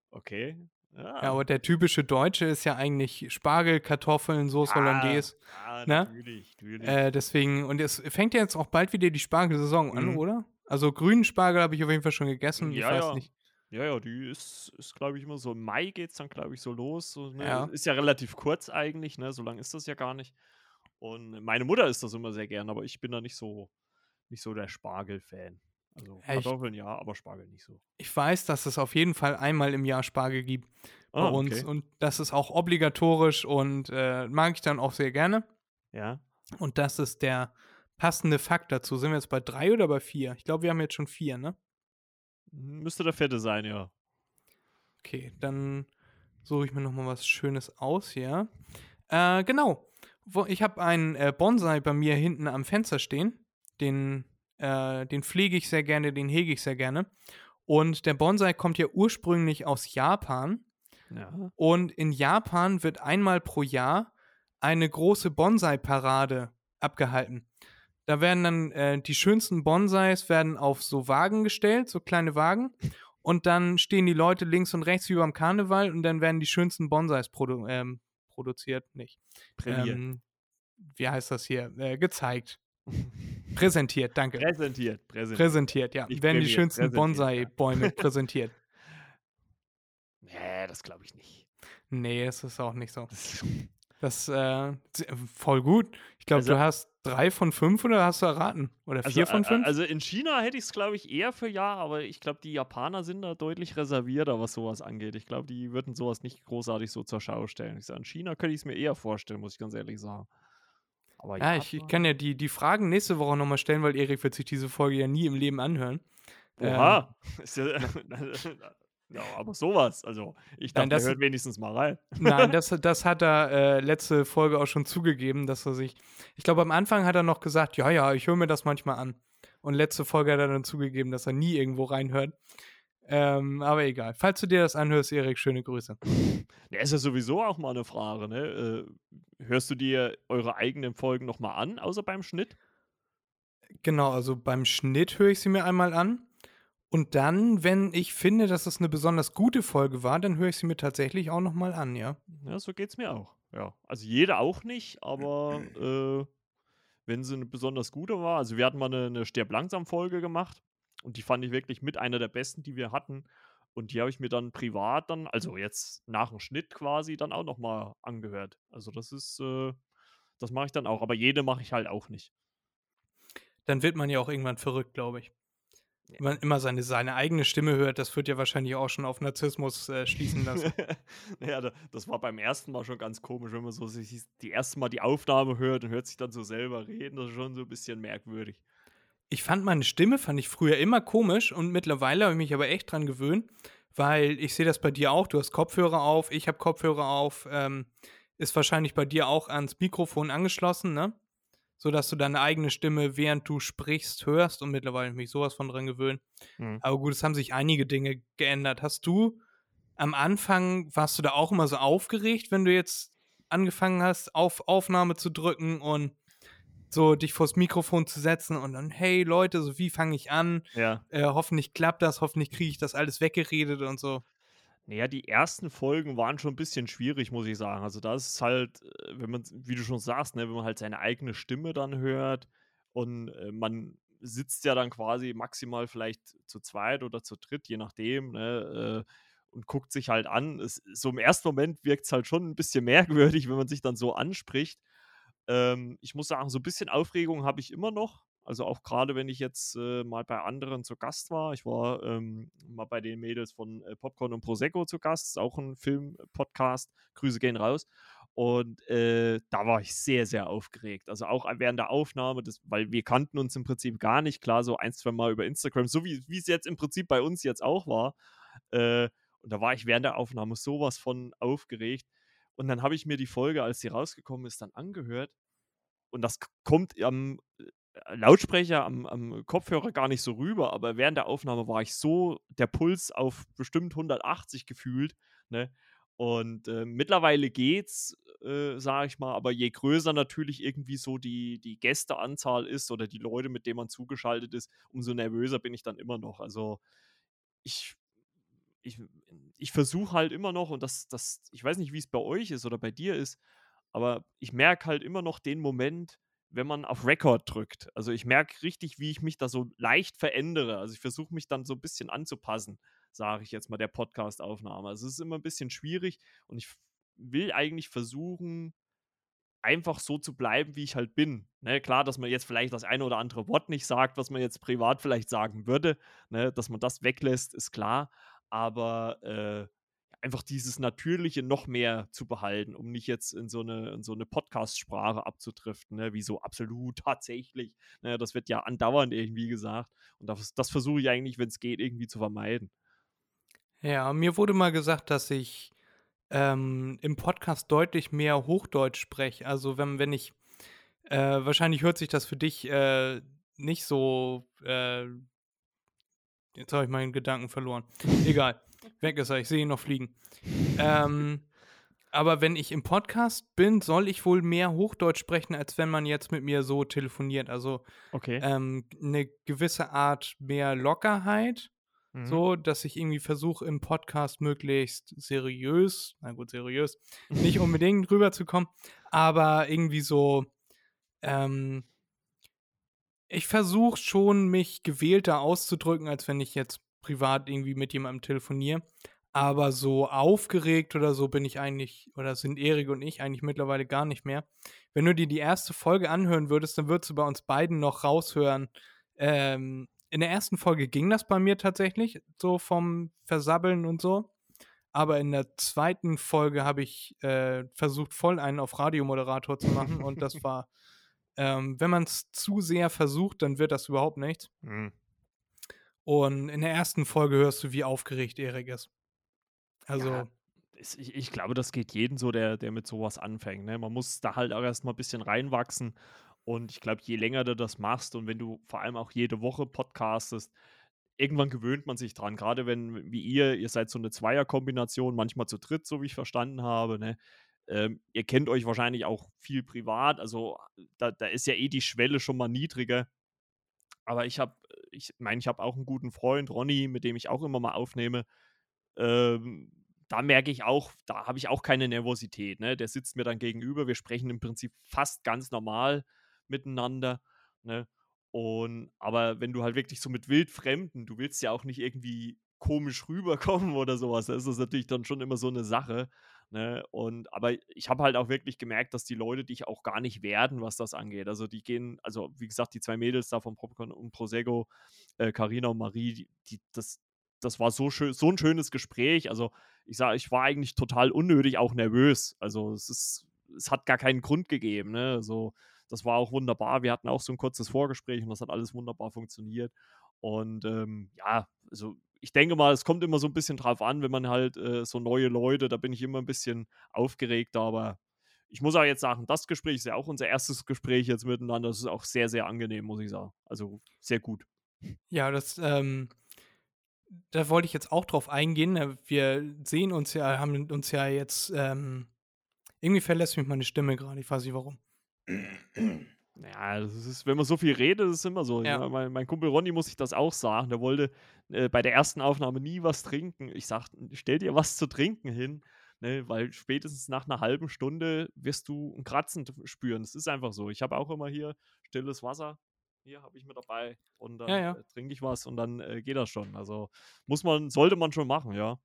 okay. Ja, Ja, aber der typische Deutsche ist ja eigentlich Spargel, Kartoffeln, Soße Hollandaise. ja ne? natürlich, natürlich. Äh, deswegen, und es fängt ja jetzt auch bald wieder die Spargelsaison an, Mhm. oder? Also grünen Spargel habe ich auf jeden Fall schon gegessen. ich Ja, weiß ja. nicht. Ja, ja, die ist, ist glaube ich, immer so. Im Mai geht es dann, glaube ich, so los. So, ne? Ja. Ist ja relativ kurz eigentlich, ne? So lang ist das ja gar nicht. Und meine Mutter isst das immer sehr gern, aber ich bin da nicht so, nicht so der Spargel-Fan. Also Ja, ich- Kartoffeln ja, aber Spargel nicht so. Ich weiß, dass es auf jeden Fall einmal im Jahr Spargel gibt bei Ah, uns okay. und das ist auch obligatorisch und äh, mag ich dann auch sehr gerne. Ja. Und das ist der passende Fakt dazu. Sind wir jetzt bei drei oder bei vier? Ich glaube, wir haben jetzt schon vier, ne? Müsste der Fette sein, ja. Okay, dann suche ich mir noch mal was Schönes aus hier. Äh, genau. Ich habe einen äh, Bonsai bei mir hinten am Fenster stehen. Den, äh, den pflege ich sehr gerne, den hege ich sehr gerne. Und der Bonsai kommt ja ursprünglich aus Japan. Ja. Und in Japan wird einmal pro Jahr eine große Bonsai-Parade abgehalten. Da werden dann äh, die schönsten Bonsais werden auf so Wagen gestellt, so kleine Wagen. Und dann stehen die Leute links und rechts wie beim Karneval und dann werden die schönsten Bonsais produ ähm, produziert, nicht. Prämiert. Ähm, wie heißt das hier? Äh, gezeigt. Präsentiert, danke. präsentiert. Präsentiert. Präsentiert, ja. Nicht Werden die schönsten. Bonsai-Bäume präsentiert. nee, das glaube ich nicht. Nee, es ist auch nicht so. Das, äh, voll gut. Ich glaube, Also- du hast drei von fünf oder hast du erraten? Oder also, vier von äh, fünf? Also in China hätte ich es, glaube ich, eher für ja, aber ich glaube, die Japaner sind da deutlich reservierter, was sowas angeht. Ich glaube, die würden sowas nicht großartig so zur Schau stellen. Ich sage, in China könnte ich es mir eher vorstellen, muss ich ganz ehrlich sagen. Aber ja, ich, ich kann ja die, die Fragen nächste Woche nochmal stellen, weil Erik wird sich diese Folge ja nie im Leben anhören. Oha. Ist ja, ja, aber sowas. Also, ich dachte, Nein, das- der hört wenigstens mal rein. Nein, das, das hat er äh, letzte Folge auch schon zugegeben, dass er sich. Ich glaube, am Anfang hat er noch gesagt, ja, ja, ich höre mir das manchmal an. Und letzte Folge hat er dann zugegeben, dass er nie irgendwo reinhört. Ähm, aber egal. Falls du dir das anhörst, Erik, schöne Grüße. Ja, ist ja sowieso auch mal eine Frage, ne? Äh, hörst du dir eure eigenen Folgen nochmal an, außer beim Schnitt? Genau, also beim Schnitt höre ich sie mir einmal an. Und dann, wenn ich finde, dass es eine besonders gute Folge war, dann höre ich sie mir tatsächlich auch nochmal an, ja. Ja, so geht's mir auch. Ja. Also jeder auch nicht, aber äh, wenn sie eine besonders gute war, also wir hatten mal eine, eine Sterb langsam Folge gemacht und die fand ich wirklich mit einer der besten, die wir hatten. Und die habe ich mir dann privat dann, also jetzt nach dem Schnitt quasi, dann auch nochmal angehört. Also das ist, äh, das mache ich dann auch, aber jede mache ich halt auch nicht. Dann wird man ja auch irgendwann verrückt, glaube ich. Wenn man immer seine, seine eigene Stimme hört, das wird ja wahrscheinlich auch schon auf Narzissmus äh, schließen lassen. naja, da- das war beim ersten Mal schon ganz komisch, wenn man so sich die erste Mal die Aufnahme hört und hört sich dann so selber reden. Das ist schon so ein bisschen merkwürdig. Ich fand meine Stimme, fand ich früher immer komisch und mittlerweile habe ich mich aber echt dran gewöhnt, weil ich sehe das bei dir auch. Du hast Kopfhörer auf, ich habe Kopfhörer auf, ähm, ist wahrscheinlich bei dir auch ans Mikrofon angeschlossen, ne? Sodass du deine eigene Stimme, während du sprichst, hörst und mittlerweile mich sowas von dran gewöhnt. Mhm. Aber gut, es haben sich einige Dinge geändert. Hast du am Anfang, warst du da auch immer so aufgeregt, wenn du jetzt angefangen hast, auf Aufnahme zu drücken und so dich vors Mikrofon zu setzen und dann, hey Leute, so wie fange ich an? Ja. Äh, hoffentlich klappt das, hoffentlich kriege ich das alles weggeredet und so. Naja, die ersten Folgen waren schon ein bisschen schwierig, muss ich sagen. Also da ist halt, äh, wenn man, wie du schon sagst, ne, wenn man halt seine eigene Stimme dann hört und äh, man sitzt ja dann quasi maximal vielleicht zu zweit oder zu dritt, je nachdem, ne, äh, und guckt sich halt an. Es, so im ersten Moment wirkt es halt schon ein bisschen merkwürdig, wenn man sich dann so anspricht. Ähm, ich muss sagen, so ein bisschen Aufregung habe ich immer noch. Also auch gerade, wenn ich jetzt äh, mal bei anderen zu Gast war. Ich war ähm, mal bei den Mädels von äh, Popcorn und Prosecco zu Gast. Ist auch ein Film-Podcast. Grüße gehen raus. Und äh, da war ich sehr, sehr aufgeregt. Also auch während der Aufnahme, das, weil wir kannten uns im Prinzip gar nicht. Klar, so ein, zwei Mal über Instagram, so wie es jetzt im Prinzip bei uns jetzt auch war. Äh, und da war ich während der Aufnahme sowas von aufgeregt. Und dann habe ich mir die Folge, als sie rausgekommen ist, dann angehört. Und das kommt am äh, Lautsprecher, am, am Kopfhörer gar nicht so rüber. Aber während der Aufnahme war ich so, der Puls auf bestimmt 180 gefühlt. Ne? Und äh, mittlerweile geht's, äh, sage ich mal, aber je größer natürlich irgendwie so die, die Gästeanzahl ist oder die Leute, mit denen man zugeschaltet ist, umso nervöser bin ich dann immer noch. Also ich, ich, ich versuche halt immer noch, und das, das, ich weiß nicht, wie es bei euch ist oder bei dir ist, aber ich merke halt immer noch den Moment, wenn man auf Record drückt. Also ich merke richtig, wie ich mich da so leicht verändere. Also ich versuche mich dann so ein bisschen anzupassen. sage ich jetzt mal, der Podcast-Aufnahme. Also es ist immer ein bisschen schwierig und ich will eigentlich versuchen, einfach so zu bleiben, wie ich halt bin. Ne, klar, dass man jetzt vielleicht das eine oder andere Wort nicht sagt, was man jetzt privat vielleicht sagen würde, ne, dass man das weglässt, ist klar. Aber äh, einfach dieses Natürliche noch mehr zu behalten, um nicht jetzt in so eine, in so eine Podcast-Sprache abzudriften, ne? wie so absolut, tatsächlich. Ne? Das wird ja andauernd irgendwie gesagt. Und das, das versuche ich eigentlich, wenn es geht, irgendwie zu vermeiden. Ja, mir wurde mal gesagt, dass ich ähm, im Podcast deutlich mehr Hochdeutsch spreche. Also wenn, wenn ich, äh, wahrscheinlich hört sich das für dich äh, nicht so, äh, jetzt habe ich meinen Gedanken verloren. Egal. Weg ist er, ich sehe ihn noch fliegen. Ähm, aber wenn ich im Podcast bin, soll ich wohl mehr Hochdeutsch sprechen, als wenn man jetzt mit mir so telefoniert. Also okay. ähm, eine gewisse Art mehr Lockerheit. Mhm. So, dass ich irgendwie versuche, im Podcast möglichst seriös, na gut, seriös, nicht unbedingt rüberzukommen, aber irgendwie so, ähm, ich versuche schon, mich gewählter auszudrücken, als wenn ich jetzt privat irgendwie mit jemandem telefoniere. Aber so aufgeregt oder so bin ich eigentlich, oder sind Erik und ich eigentlich mittlerweile gar nicht mehr. Wenn du dir die erste Folge anhören würdest, dann würdest du bei uns beiden noch raushören. Ähm, in der ersten Folge ging das bei mir tatsächlich, so vom Versabbeln und so. Aber in der zweiten Folge habe ich äh, versucht, voll einen auf Radiomoderator zu machen. und das war, ähm, wenn man es zu sehr versucht, dann wird das überhaupt nichts. Mhm. Und in der ersten Folge hörst du, wie aufgeregt Erik ist. Also. Ja, ich, ich, glaube, das geht jeden so, der, der mit sowas anfängt. Ne? Man muss da halt auch erstmal ein bisschen reinwachsen. Und ich glaube, je länger du das machst und wenn du vor allem auch jede Woche podcastest, irgendwann gewöhnt man sich dran. Gerade wenn, wie ihr, ihr seid so eine Zweierkombination, manchmal zu dritt, so wie ich verstanden habe. Ne? Ähm, ihr kennt euch wahrscheinlich auch viel privat. Also da, da ist ja eh die Schwelle schon mal niedriger. Aber ich habe ich meine, ich habe auch einen guten Freund, Ronny, mit dem ich auch immer mal aufnehme. Ähm, da merke ich auch, da habe ich auch keine Nervosität. Ne? Der sitzt mir dann gegenüber. Wir sprechen im Prinzip fast ganz normal miteinander. Ne? Und aber wenn du halt wirklich so mit Wildfremden, du willst ja auch nicht irgendwie komisch rüberkommen oder sowas, das ist natürlich dann schon immer so eine Sache. Ne? Und aber ich habe halt auch wirklich gemerkt, dass die Leute dich auch gar nicht werden, was das angeht. Also die gehen, also wie gesagt, die zwei Mädels da von Popcorn und Prosecco, Karina äh, und Marie, die, die, das, das war so schön, so ein schönes Gespräch. Also ich sage, ich war eigentlich total unnötig auch nervös. Also es ist, es hat gar keinen Grund gegeben. Ne? Also das war auch wunderbar. Wir hatten auch so ein kurzes Vorgespräch und das hat alles wunderbar funktioniert. Und ähm, ja, also ich denke mal, es kommt immer so ein bisschen drauf an, wenn man halt äh, so neue Leute, da bin ich immer ein bisschen aufgeregt, aber ich muss auch jetzt sagen, das Gespräch ist ja auch unser erstes Gespräch jetzt miteinander. Das ist auch sehr, sehr angenehm, muss ich sagen. Also sehr gut. Ja, das, ähm, da wollte ich jetzt auch drauf eingehen. Äh, wir sehen uns ja, haben uns ja jetzt, ähm, irgendwie verlässt mich meine Stimme gerade, ich weiß nicht warum. Ja, das ist, wenn man so viel redet, ist es immer so. Ja. Ja, mein, mein, Kumpel Ronny muss ich das auch sagen. Der wollte äh, bei der ersten Aufnahme nie was trinken. Ich sagte, stell dir was zu trinken hin, ne, weil spätestens nach einer halben Stunde wirst du ein Kratzen spüren. Es ist einfach so. Ich habe auch immer hier stilles Wasser. Hier habe ich mir dabei und dann ja, äh, trinke ich was und dann äh, geht das schon. Also muss man, sollte man schon machen, ja.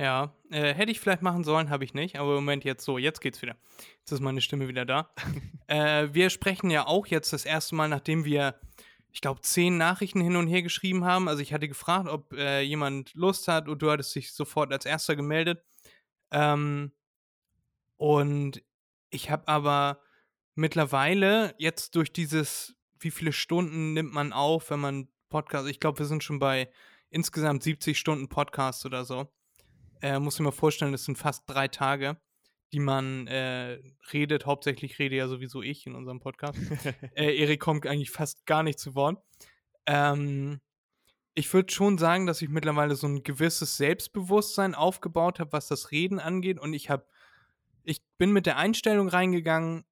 Ja, äh, hätte ich vielleicht machen sollen, habe ich nicht. Aber im Moment jetzt so, jetzt geht's wieder. Jetzt ist meine Stimme wieder da. äh, wir sprechen ja auch jetzt das erste Mal, nachdem wir, ich glaube, zehn Nachrichten hin und her geschrieben haben. Also ich hatte gefragt, ob äh, jemand Lust hat und du hattest dich sofort als erster gemeldet. Ähm, und ich habe aber mittlerweile jetzt durch dieses, wie viele Stunden nimmt man auf, wenn man Podcast, ich glaube, wir sind schon bei insgesamt 70 Stunden Podcast oder so äh, muss ich mir vorstellen, das sind fast drei Tage, die man äh, redet. Hauptsächlich rede ja sowieso ich in unserem Podcast. äh, Erik kommt eigentlich fast gar nicht zu Wort. Ähm, ich würde schon sagen, dass ich mittlerweile so ein gewisses Selbstbewusstsein aufgebaut habe, was das Reden angeht. Und ich habe, ich bin mit der Einstellung reingegangen,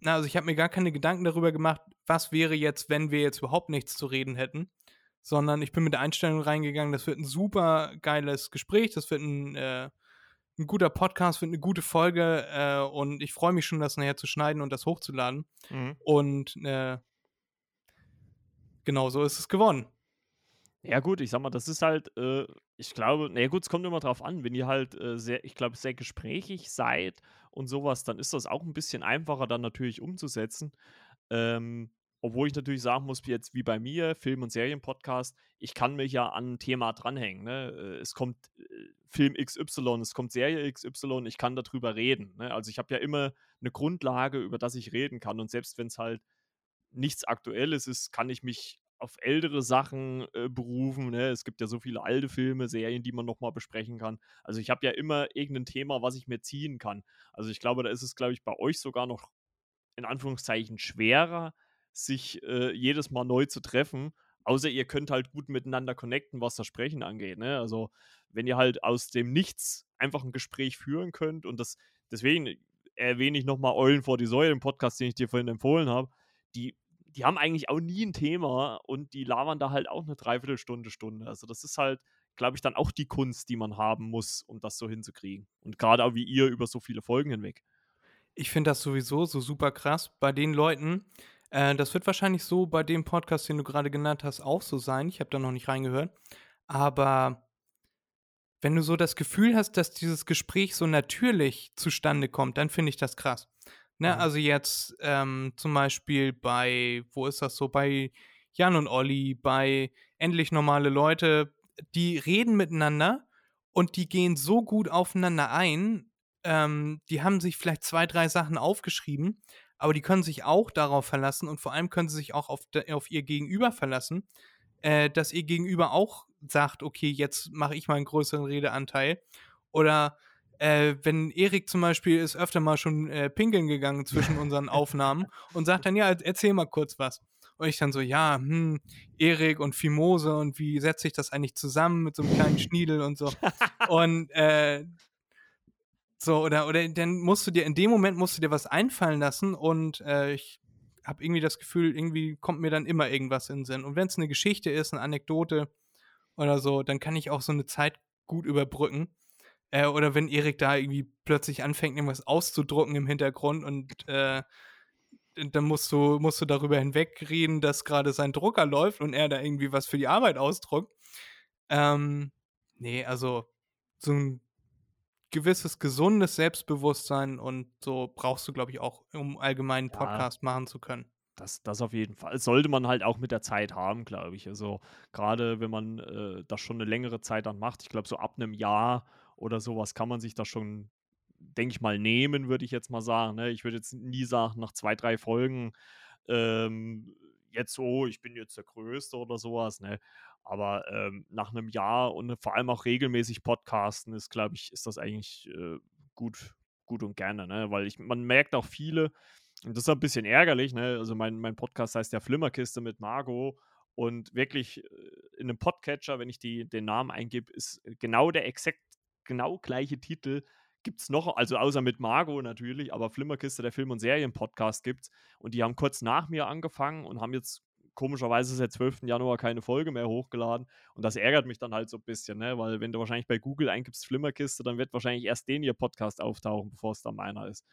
na, also ich habe mir gar keine Gedanken darüber gemacht, was wäre jetzt, wenn wir jetzt überhaupt nichts zu reden hätten, sondern ich bin mit der Einstellung reingegangen, das wird ein super geiles Gespräch, das wird ein, äh, ein guter Podcast, wird eine gute Folge äh, und ich freue mich schon, das nachher zu schneiden und das hochzuladen. Mhm. Und äh, genau so ist es gewonnen. Ja, gut, ich sag mal, das ist halt, äh, ich glaube, na ja gut, es kommt immer drauf an, wenn ihr halt äh, sehr, ich glaube, sehr gesprächig seid und sowas, dann ist das auch ein bisschen einfacher dann natürlich umzusetzen. Ähm, obwohl ich natürlich sagen muss, jetzt wie bei mir, Film- und Serienpodcast, ich kann mich ja an ein Thema dranhängen. Ne? Äh, es kommt äh, Film XY, es kommt Serie XY, ich kann darüber reden. Ne? Also ich habe ja immer eine Grundlage, über das ich reden kann. Und selbst wenn es halt nichts Aktuelles ist, kann ich mich auf ältere Sachen äh, berufen. Ne? Es gibt ja so viele alte Filme, Serien, die man nochmal besprechen kann. Also ich habe ja immer irgendein Thema, was ich mir ziehen kann. Also ich glaube, da ist es, glaube ich, bei euch sogar noch in Anführungszeichen schwerer, sich äh, jedes Mal neu zu treffen. Außer ihr könnt halt gut miteinander connecten, was das Sprechen angeht. Ne? Also wenn ihr halt aus dem Nichts einfach ein Gespräch führen könnt und das, deswegen erwähne ich nochmal Eulen vor die Säule, den Podcast, den ich dir vorhin empfohlen habe, die die haben eigentlich auch nie ein Thema und die labern da halt auch eine Dreiviertelstunde, Stunde. Also das ist halt, glaube ich, dann auch die Kunst, die man haben muss, um das so hinzukriegen. Und gerade auch wie ihr über so viele Folgen hinweg. Ich finde das sowieso so super krass bei den Leuten. Äh, das wird wahrscheinlich so bei dem Podcast, den du gerade genannt hast, auch so sein. Ich habe da noch nicht reingehört. Aber wenn du so das Gefühl hast, dass dieses Gespräch so natürlich zustande kommt, dann finde ich das krass. Ne, mhm. also jetzt ähm, zum Beispiel bei, wo ist das so, bei Jan und Olli, bei Endlich normale Leute, die reden miteinander und die gehen so gut aufeinander ein. Ähm, die haben sich vielleicht zwei, drei Sachen aufgeschrieben, aber die können sich auch darauf verlassen und vor allem können sie sich auch auf, auf ihr Gegenüber verlassen, äh, dass ihr Gegenüber auch sagt, okay, jetzt mache ich mal einen größeren Redeanteil. Oder äh, wenn Erik zum Beispiel ist öfter mal schon äh, pinkeln gegangen zwischen unseren Aufnahmen und sagt dann, ja, erzähl mal kurz was. Und ich dann so, ja, hm, Erik und Fimose und wie setze ich das eigentlich zusammen mit so einem kleinen Schniedel und so. und äh, so, oder, oder dann musst du dir, in dem Moment musst du dir was einfallen lassen und äh, ich habe irgendwie das Gefühl, irgendwie kommt mir dann immer irgendwas in den Sinn. Und wenn es eine Geschichte ist, eine Anekdote oder so, dann kann ich auch so eine Zeit gut überbrücken. Äh, oder wenn Erik da irgendwie plötzlich anfängt, irgendwas auszudrucken im Hintergrund und äh, dann musst du, musst du darüber hinwegreden, dass gerade sein Drucker läuft und er da irgendwie was für die Arbeit ausdruckt. Ähm, nee, also so ein gewisses gesundes Selbstbewusstsein und so brauchst du, glaube ich, auch, um allgemeinen Podcast ja. machen zu können. Das, das auf jeden Fall. Sollte man halt auch mit der Zeit haben, glaube ich. Also gerade wenn man äh, das schon eine längere Zeit dann macht, ich glaube so ab einem Jahr oder sowas kann man sich da schon, denke ich mal, nehmen, würde ich jetzt mal sagen. Ne? Ich würde jetzt nie sagen, nach zwei, drei Folgen, ähm, jetzt so, ich bin jetzt der Größte oder sowas. Ne? Aber ähm, nach einem Jahr und vor allem auch regelmäßig Podcasten ist, glaube ich, ist das eigentlich äh, gut, gut und gerne, ne? Weil ich, man merkt auch viele, und das ist ein bisschen ärgerlich, ne? Also mein, mein Podcast heißt ja Flimmerkiste mit Margot. Und wirklich äh, in einem Podcatcher, wenn ich die, den Namen eingebe, ist genau der exakt genau gleiche Titel gibt es noch, also außer mit Margot natürlich, aber Flimmerkiste, der Film- und Serien-Podcast gibt. Und die haben kurz nach mir angefangen und haben jetzt komischerweise seit 12. Januar keine Folge mehr hochgeladen. Und das ärgert mich dann halt so ein bisschen, ne? weil wenn du wahrscheinlich bei Google eingibst Flimmerkiste, dann wird wahrscheinlich erst den ihr Podcast auftauchen, bevor es dann meiner ist.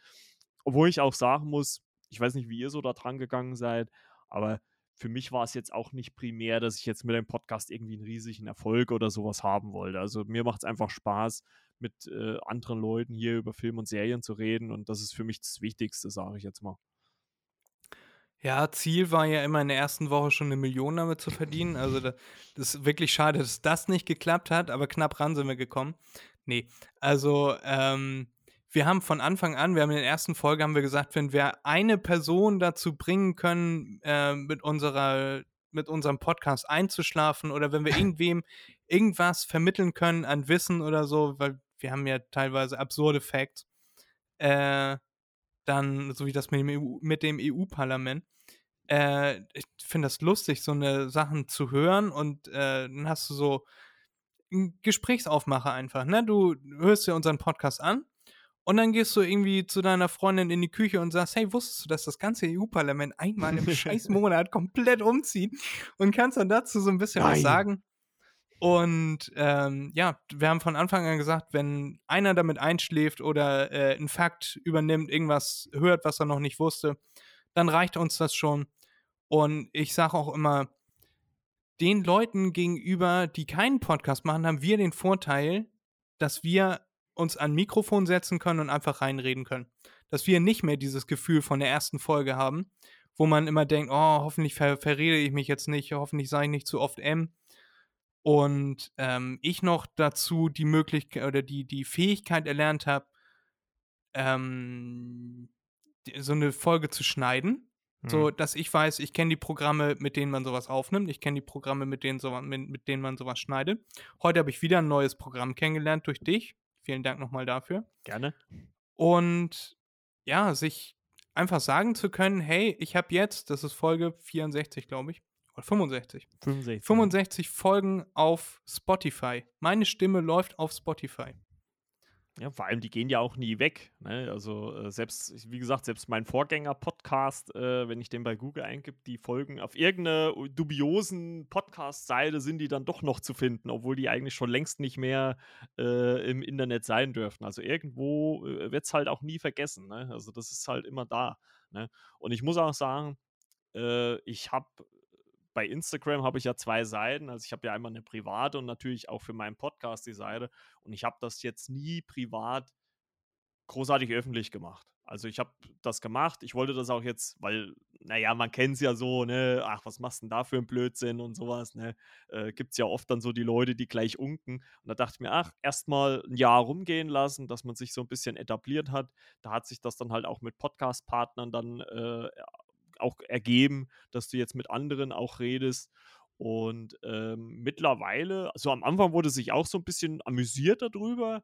Obwohl ich auch sagen muss, ich weiß nicht, wie ihr so da dran gegangen seid, aber für mich war es jetzt auch nicht primär, dass ich jetzt mit dem Podcast irgendwie einen riesigen Erfolg oder sowas haben wollte. Also mir macht es einfach Spaß, mit äh, anderen Leuten hier über Film und Serien zu reden und das ist für mich das Wichtigste, sage ich jetzt mal. Ja, Ziel war ja immer in der ersten Woche schon eine Million damit zu verdienen. Also das, ist wirklich schade, dass das nicht geklappt hat, aber knapp ran sind wir gekommen. Nee, also ähm, wir haben von Anfang an, wir haben in der ersten Folge haben wir gesagt, wenn wir eine Person dazu bringen können, äh, mit unserer mit unserem Podcast einzuschlafen oder wenn wir irgendwem irgendwas vermitteln können an Wissen oder so, weil wir haben ja teilweise absurde Facts, äh, dann, so wie das mit dem EU-Parlament, EU äh, ich finde das lustig, so eine Sachen zu hören und äh, dann hast du so einen Gesprächsaufmacher einfach, ne? Du hörst dir unseren Podcast an und dann gehst du irgendwie zu deiner Freundin in die Küche und sagst, hey, wusstest du, dass das ganze EU-Parlament einmal im scheiß Monat komplett umzieht? Und kannst dann dazu so ein bisschen Nein. was sagen. Und ähm, ja, wir haben von Anfang an gesagt, wenn einer damit einschläft oder äh, einen Fakt übernimmt, irgendwas hört, was er noch nicht wusste, dann reicht uns das schon. Und ich sage auch immer, den Leuten gegenüber, die keinen Podcast machen, haben wir den Vorteil, dass wir uns an Mikrofon setzen können und einfach reinreden können. Dass wir nicht mehr dieses Gefühl von der ersten Folge haben, wo man immer denkt, oh, hoffentlich ver verrede ich mich jetzt nicht, hoffentlich sage ich nicht zu oft M. Und ähm, ich noch dazu die Möglichkeit oder die, die Fähigkeit erlernt habe, ähm, so eine Folge zu schneiden. Mhm. So, dass ich weiß, ich kenne die Programme, mit denen man sowas aufnimmt. Ich kenne die Programme, mit denen, so, mit, mit denen man sowas schneidet. Heute habe ich wieder ein neues Programm kennengelernt durch dich. Vielen Dank nochmal dafür. Gerne. Und ja, sich einfach sagen zu können, hey, ich habe jetzt, das ist Folge 64, glaube ich, oder 65. 65. 65 Folgen auf Spotify. Meine Stimme läuft auf Spotify. Ja, vor allem, die gehen ja auch nie weg. Ne? Also, äh, selbst, wie gesagt, selbst mein Vorgänger-Podcast, äh, wenn ich den bei Google eingebe, die Folgen auf irgendeiner dubiosen Podcast-Seite sind die dann doch noch zu finden, obwohl die eigentlich schon längst nicht mehr äh, im Internet sein dürften. Also, irgendwo äh, wird es halt auch nie vergessen. Ne? Also, das ist halt immer da. Ne? Und ich muss auch sagen, äh, ich habe bei Instagram habe ich ja zwei Seiten. Also ich habe ja einmal eine private und natürlich auch für meinen Podcast die Seite. Und ich habe das jetzt nie privat großartig öffentlich gemacht. Also ich habe das gemacht. Ich wollte das auch jetzt, weil, naja, man kennt es ja so, ne, ach, was machst du denn da für ein Blödsinn und sowas, ne? Äh, Gibt es ja oft dann so die Leute, die gleich unken. Und da dachte ich mir, ach, erstmal ein Jahr rumgehen lassen, dass man sich so ein bisschen etabliert hat. Da hat sich das dann halt auch mit Podcast-Partnern dann äh, auch ergeben, dass du jetzt mit anderen auch redest. Und ähm, mittlerweile, also am Anfang wurde sich auch so ein bisschen amüsiert darüber.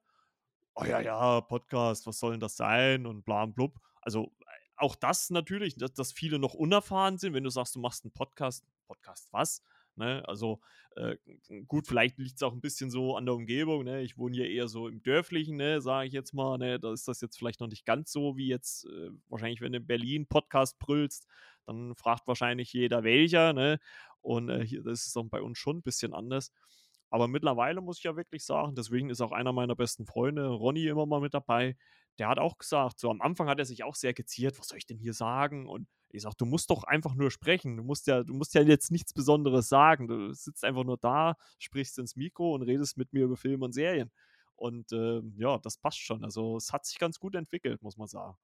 Oh ja, ja, Podcast, was soll denn das sein? Und bla und blub. Also auch das natürlich, dass, dass viele noch unerfahren sind, wenn du sagst, du machst einen Podcast. Podcast was? Ne? Also äh, gut, vielleicht liegt es auch ein bisschen so an der Umgebung. Ne? Ich wohne hier eher so im Dörflichen, ne? sage ich jetzt mal. Ne? Da ist das jetzt vielleicht noch nicht ganz so wie jetzt äh, wahrscheinlich, wenn du in Berlin Podcast brüllst, dann fragt wahrscheinlich jeder welcher. Ne? Und äh, hier, das ist auch bei uns schon ein bisschen anders. Aber mittlerweile muss ich ja wirklich sagen, deswegen ist auch einer meiner besten Freunde, Ronny, immer mal mit dabei. Der hat auch gesagt, so am Anfang hat er sich auch sehr geziert, was soll ich denn hier sagen? Und ich sage, du musst doch einfach nur sprechen. Du musst ja, du musst ja jetzt nichts Besonderes sagen. Du sitzt einfach nur da, sprichst ins Mikro und redest mit mir über Filme und Serien. Und äh, ja, das passt schon. Also es hat sich ganz gut entwickelt, muss man sagen.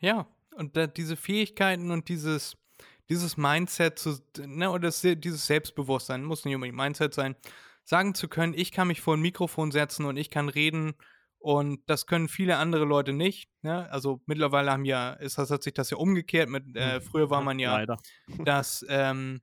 Ja, und da, diese Fähigkeiten und dieses, dieses Mindset, zu, ne, oder dieses Selbstbewusstsein, muss nicht unbedingt Mindset sein, sagen zu können, ich kann mich vor ein Mikrofon setzen und ich kann reden und das können viele andere Leute nicht. Ne? Also mittlerweile haben ja, ist das, hat sich das ja umgekehrt. Mit, äh, hm, früher war man ja, Leider. dass ähm,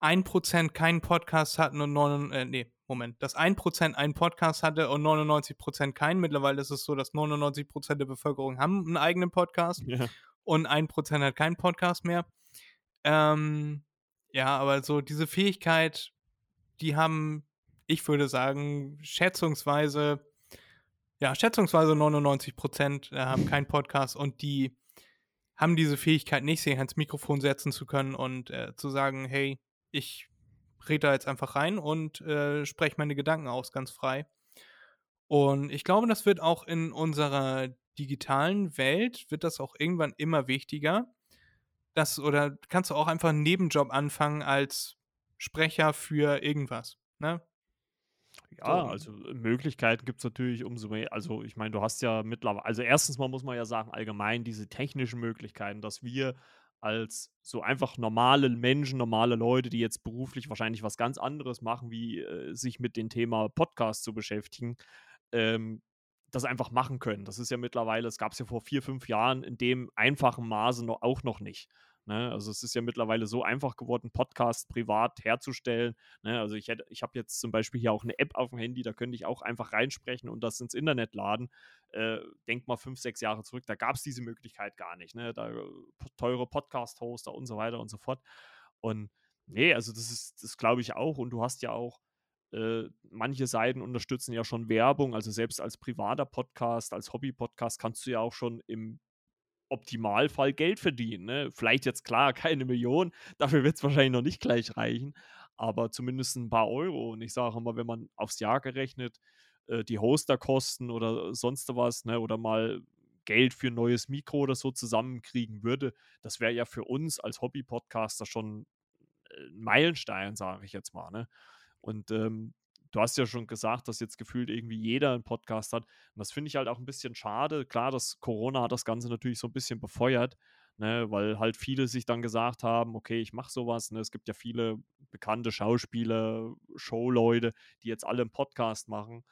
1% keinen Podcast hatten und 9, äh, nee, Moment, dass 1% einen Podcast hatte und 99% keinen. Mittlerweile ist es so, dass 99% der Bevölkerung haben einen eigenen Podcast ja. und 1% hat keinen Podcast mehr. Ähm, ja, aber so diese Fähigkeit, die haben, ich würde sagen, schätzungsweise, ja, schätzungsweise 99 Prozent äh, haben keinen Podcast und die haben diese Fähigkeit nicht, sich ans Mikrofon setzen zu können und äh, zu sagen, hey, ich rede da jetzt einfach rein und äh, spreche meine Gedanken aus, ganz frei. Und ich glaube, das wird auch in unserer digitalen Welt, wird das auch irgendwann immer wichtiger, das oder kannst du auch einfach einen Nebenjob anfangen als Sprecher für irgendwas, ne? Ja, also äh, Möglichkeiten gibt es natürlich umso mehr. Also ich meine, du hast ja mittlerweile, also erstens mal muss man ja sagen, allgemein diese technischen Möglichkeiten, dass wir als so einfach normale Menschen, normale Leute, die jetzt beruflich wahrscheinlich was ganz anderes machen, wie äh, sich mit dem Thema Podcast zu beschäftigen, ähm, das einfach machen können. Das ist ja mittlerweile, es gab es ja vor vier, fünf Jahren in dem einfachen Maße noch, auch noch nicht. Ne? Also es ist ja mittlerweile so einfach geworden, Podcasts privat herzustellen. Ne? Also ich, ich habe jetzt zum Beispiel hier auch eine App auf dem Handy, da könnte ich auch einfach reinsprechen und das ins Internet laden. Äh, denk mal fünf, sechs Jahre zurück, da gab es diese Möglichkeit gar nicht. Ne? Da teure Podcast-Hoster und so weiter und so fort. Und nee, also das ist, das glaube ich auch. Und du hast ja auch äh, manche Seiten unterstützen ja schon Werbung, also selbst als privater Podcast, als Hobby-Podcast kannst du ja auch schon im Optimalfall Geld verdienen. Ne? Vielleicht jetzt klar keine Million, dafür wird es wahrscheinlich noch nicht gleich reichen, aber zumindest ein paar Euro. Und ich sage immer, wenn man aufs Jahr gerechnet äh, die Hosterkosten oder sonst was, ne, oder mal Geld für ein neues Mikro oder so zusammenkriegen würde, das wäre ja für uns als Hobby-Podcaster schon ein Meilenstein, sage ich jetzt mal. Ne? Und ähm, du hast ja schon gesagt, dass jetzt gefühlt irgendwie jeder einen Podcast hat. Und das finde ich halt auch ein bisschen schade. Klar, dass Corona hat das Ganze natürlich so ein bisschen befeuert, ne, weil halt viele sich dann gesagt haben, okay, ich mache sowas. Ne? Es gibt ja viele bekannte Schauspieler, Showleute, die jetzt alle einen Podcast machen.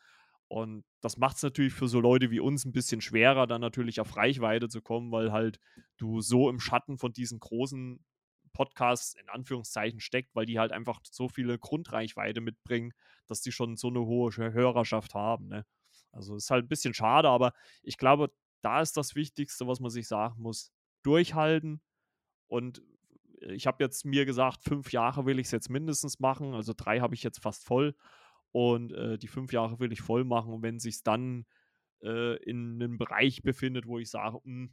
Und das macht es natürlich für so Leute wie uns ein bisschen schwerer, dann natürlich auf Reichweite zu kommen, weil halt du so im Schatten von diesen großen Podcasts in Anführungszeichen steckt, weil die halt einfach so viele Grundreichweite mitbringen, dass die schon so eine hohe Hörerschaft haben. Ne? Also ist halt ein bisschen schade, aber ich glaube, da ist das Wichtigste, was man sich sagen muss, durchhalten. Und ich habe jetzt mir gesagt, fünf Jahre will ich es jetzt mindestens machen. Also drei habe ich jetzt fast voll. Und äh, die fünf Jahre will ich voll machen. Und wenn es sich dann äh, in einem Bereich befindet, wo ich sage, mh, hm,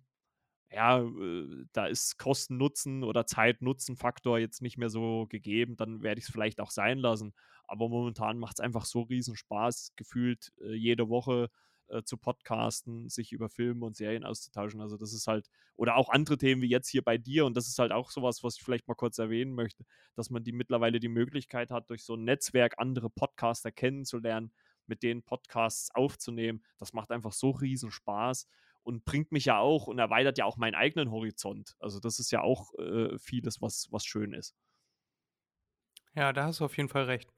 ja, äh, da ist Kosten-Nutzen oder Zeit-Nutzen-Faktor jetzt nicht mehr so gegeben, dann werde ich es vielleicht auch sein lassen. Aber momentan macht es einfach so riesen Spaß, gefühlt äh, jede Woche äh, zu podcasten, sich über Filme und Serien auszutauschen. Also das ist halt, oder auch andere Themen wie jetzt hier bei dir, und das ist halt auch sowas, was ich vielleicht mal kurz erwähnen möchte, dass man die mittlerweile die Möglichkeit hat, durch so ein Netzwerk andere Podcaster kennenzulernen, mit denen Podcasts aufzunehmen. Das macht einfach so riesen Spaß und bringt mich ja auch und erweitert ja auch meinen eigenen Horizont. Also das ist ja auch äh, vieles, was, was schön ist. Ja, da hast du auf jeden Fall recht.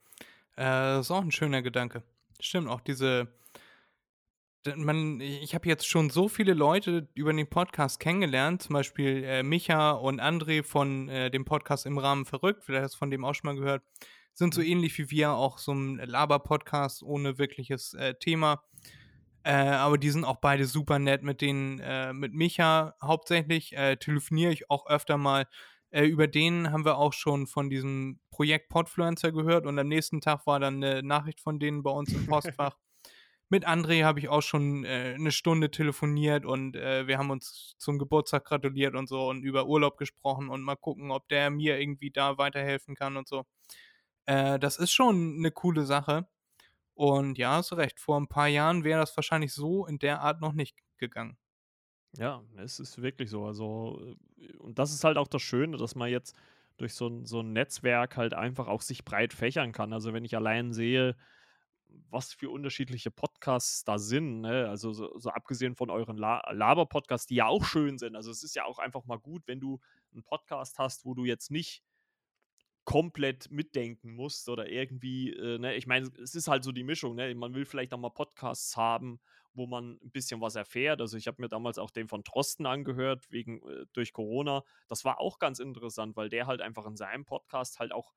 Äh, ist auch ein schöner Gedanke. Stimmt, auch diese, man, ich habe jetzt schon so viele Leute über den Podcast kennengelernt, zum Beispiel äh, Micha und André von äh, dem Podcast im Rahmen verrückt, vielleicht hast du von dem auch schon mal gehört, sind so mhm. ähnlich wie wir, auch so ein Laber-Podcast ohne wirkliches äh, Thema. Äh, aber die sind auch beide super nett. Mit denen, äh, mit Micha hauptsächlich äh, telefoniere ich auch öfter mal. Äh, über den haben wir auch schon von diesem Projekt Podfluencer gehört und am nächsten Tag war dann eine Nachricht von denen bei uns im Postfach. mit André habe ich auch schon äh, eine Stunde telefoniert und äh, wir haben uns zum Geburtstag gratuliert und so und über Urlaub gesprochen und mal gucken, ob der mir irgendwie da weiterhelfen kann und so. das ist schon eine coole Sache. Und ja, hast recht, vor ein paar Jahren wäre das wahrscheinlich so in der Art noch nicht gegangen. Ja, es ist wirklich so. Also, äh, und das ist halt auch das Schöne, dass man jetzt durch so ein, so ein Netzwerk halt einfach auch sich breit fächern kann. Also, wenn ich allein sehe, was für unterschiedliche Podcasts da sind, ne? also so, so, abgesehen von euren La Laber-Podcasts, die ja auch schön sind. Also, es ist ja auch einfach mal gut, wenn du einen Podcast hast, wo du jetzt nicht komplett mitdenken musst oder irgendwie, äh, ne, ich meine, es ist halt so die Mischung, ne? Man will vielleicht auch mal Podcasts haben, wo man ein bisschen was erfährt. Also ich habe mir damals auch den von Trosten angehört, wegen äh, durch Corona. Das war auch ganz interessant, weil der halt einfach in seinem Podcast halt auch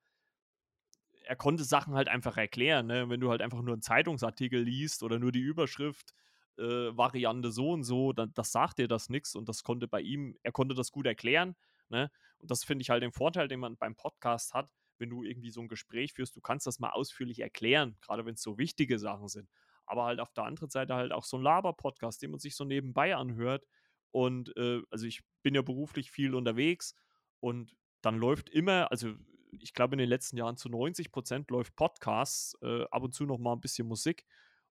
er konnte Sachen halt einfach erklären, ne? Wenn du halt einfach nur einen Zeitungsartikel liest oder nur die Überschrift, äh, Variante so und so, dann das sagt dir das nichts und das konnte bei ihm, er konnte das gut erklären, ne? Und das finde ich halt den Vorteil, den man beim Podcast hat, wenn du irgendwie so ein Gespräch führst, du kannst das mal ausführlich erklären, gerade wenn es so wichtige Sachen sind. Aber halt auf der anderen Seite halt auch so ein Laber-Podcast, den man sich so nebenbei anhört. Und äh, also ich bin ja beruflich viel unterwegs und dann läuft immer, also ich glaube in den letzten Jahren zu 90 Prozent läuft Podcasts, äh, ab und zu noch mal ein bisschen Musik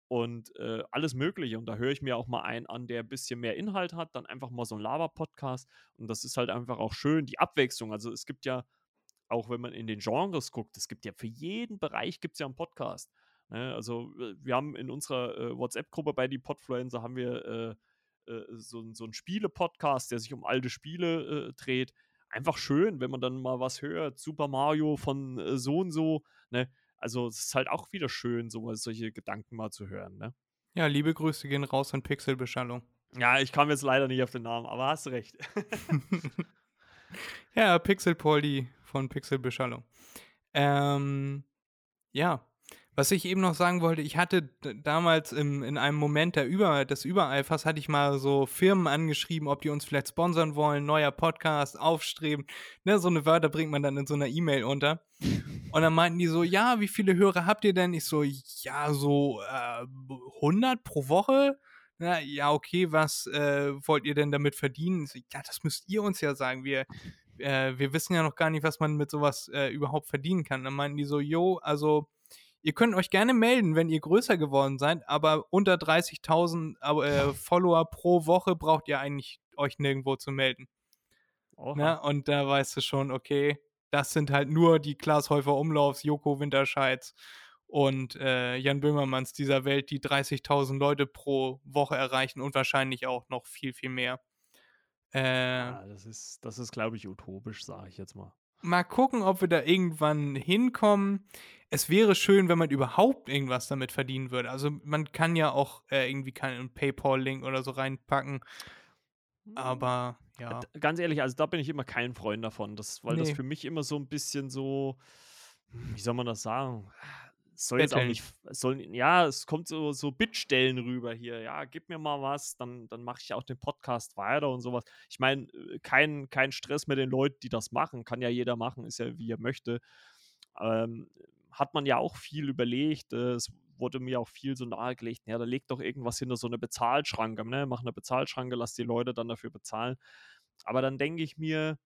und äh, alles Mögliche. Und da höre ich mir auch mal einen an, der ein bisschen mehr Inhalt hat, dann einfach mal so ein Lava-Podcast. Und das ist halt einfach auch schön, die Abwechslung. Also es gibt ja, auch wenn man in den Genres guckt, es gibt ja für jeden Bereich gibt es ja einen Podcast. Ne? Also äh, wir haben in unserer äh, WhatsApp-Gruppe bei die Podfluencer haben wir äh, äh, so, so einen Spiele-Podcast, der sich um alte Spiele äh, dreht. Einfach schön, wenn man dann mal was hört. Super Mario von so und so. Ne? Also es ist halt auch wieder schön, so solche Gedanken mal zu hören, ne? Ja, liebe Grüße gehen raus an Pixelbeschallung. Ja, ich kam jetzt leider nicht auf den Namen, aber hast recht. ja, Pixel Polly von Pixelbeschallung. Ähm, ja, was ich eben noch sagen wollte, ich hatte damals im, in einem Moment der Über, des Übereifers, hatte ich mal so Firmen angeschrieben, ob die uns vielleicht sponsern wollen, neuer Podcast, aufstreben. Ne, so eine Wörter bringt man dann in so einer E-Mail unter. Und dann meinten die so, ja, wie viele Hörer habt ihr denn? Ich so, ja, so äh, 100 pro Woche. Na, ja, okay, was äh, wollt ihr denn damit verdienen? So, ja, das müsst ihr uns ja sagen. Wir, äh, wir wissen ja noch gar nicht, was man mit sowas äh, überhaupt verdienen kann. Dann meinten die so, jo, also Ihr könnt euch gerne melden, wenn ihr größer geworden seid, aber unter 30.000 äh, Follower pro Woche braucht ihr eigentlich euch nirgendwo zu melden. Ne? Und da weißt du schon, okay, das sind halt nur die Klaas Häufer Umlaufs, Joko Winterscheids und äh, Jan Böhmermanns dieser Welt, die 30.000 Leute pro Woche erreichen und wahrscheinlich auch noch viel, viel mehr. Äh, Ja, das ist, das ist glaube ich, utopisch, sage ich jetzt mal. mal gucken, ob wir da irgendwann hinkommen. Es wäre schön, wenn man überhaupt irgendwas damit verdienen würde. Also man kann ja auch äh, irgendwie keinen PayPal-Link oder so reinpacken. Aber ja. Ganz ehrlich, also da bin ich immer kein Freund davon, das, weil das Nee. für mich immer so ein bisschen so, hm, wie soll man das sagen? Soll jetzt auch nicht, soll, ja, es kommt so, so Bittstellen rüber hier. Ja, gib mir mal was, dann, dann mache ich auch den Podcast weiter und sowas. Ich meine, kein, kein Stress mit den Leuten, die das machen. Kann ja jeder machen, ist ja wie er möchte. Ähm, hat man ja auch viel überlegt. Äh, es wurde mir auch viel so nahegelegt. Ja, da legt doch irgendwas hinter so eine Bezahlschranke. Ne? Mach eine Bezahlschranke, lass die Leute dann dafür bezahlen. Aber dann denke ich mir,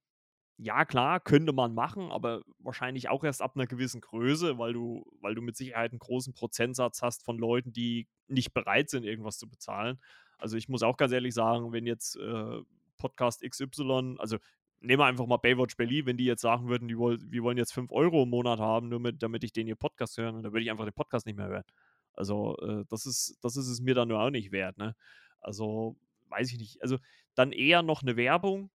ja, klar, könnte man machen, aber wahrscheinlich auch erst ab einer gewissen Größe, weil du, weil du mit Sicherheit einen großen Prozentsatz hast von Leuten, die nicht bereit sind, irgendwas zu bezahlen. Also ich muss auch ganz ehrlich sagen, wenn jetzt äh, Podcast XY, also nehmen wir einfach mal Baywatch Berlin, wenn die jetzt sagen würden, die woll, wir wollen jetzt 5 Euro im Monat haben, nur mit, damit ich den ihr Podcast hören, dann würde ich einfach den Podcast nicht mehr hören. Also äh, das, ist, das ist es mir dann nur auch nicht wert. Ne? Also weiß ich nicht. Also dann eher noch eine Werbung,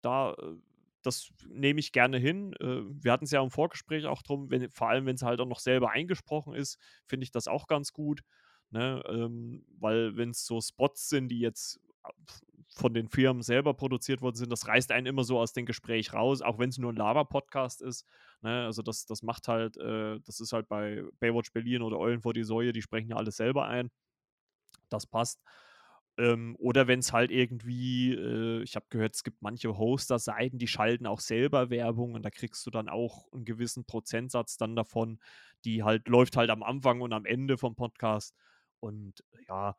da äh, das nehme ich gerne hin. Äh, wir hatten es ja im Vorgespräch auch drum, wenn, vor allem wenn es halt auch noch selber eingesprochen ist, finde ich das auch ganz gut. Ne? Ähm, weil wenn es so Spots sind, die jetzt von den Firmen selber produziert worden sind, das reißt einen immer so aus dem Gespräch raus, auch wenn es nur ein Lava-Podcast ist. Ne? Also das, das macht halt, äh, das ist halt bei Baywatch Berlin oder Eulen vor die Säue, die sprechen ja alles selber ein. Das passt. Ähm, oder wenn es halt irgendwie, äh, ich habe gehört, es gibt manche Hoster-Seiten, die schalten auch selber Werbung und da kriegst du dann auch einen gewissen Prozentsatz dann davon, die halt läuft halt am Anfang und am Ende vom Podcast. Und ja,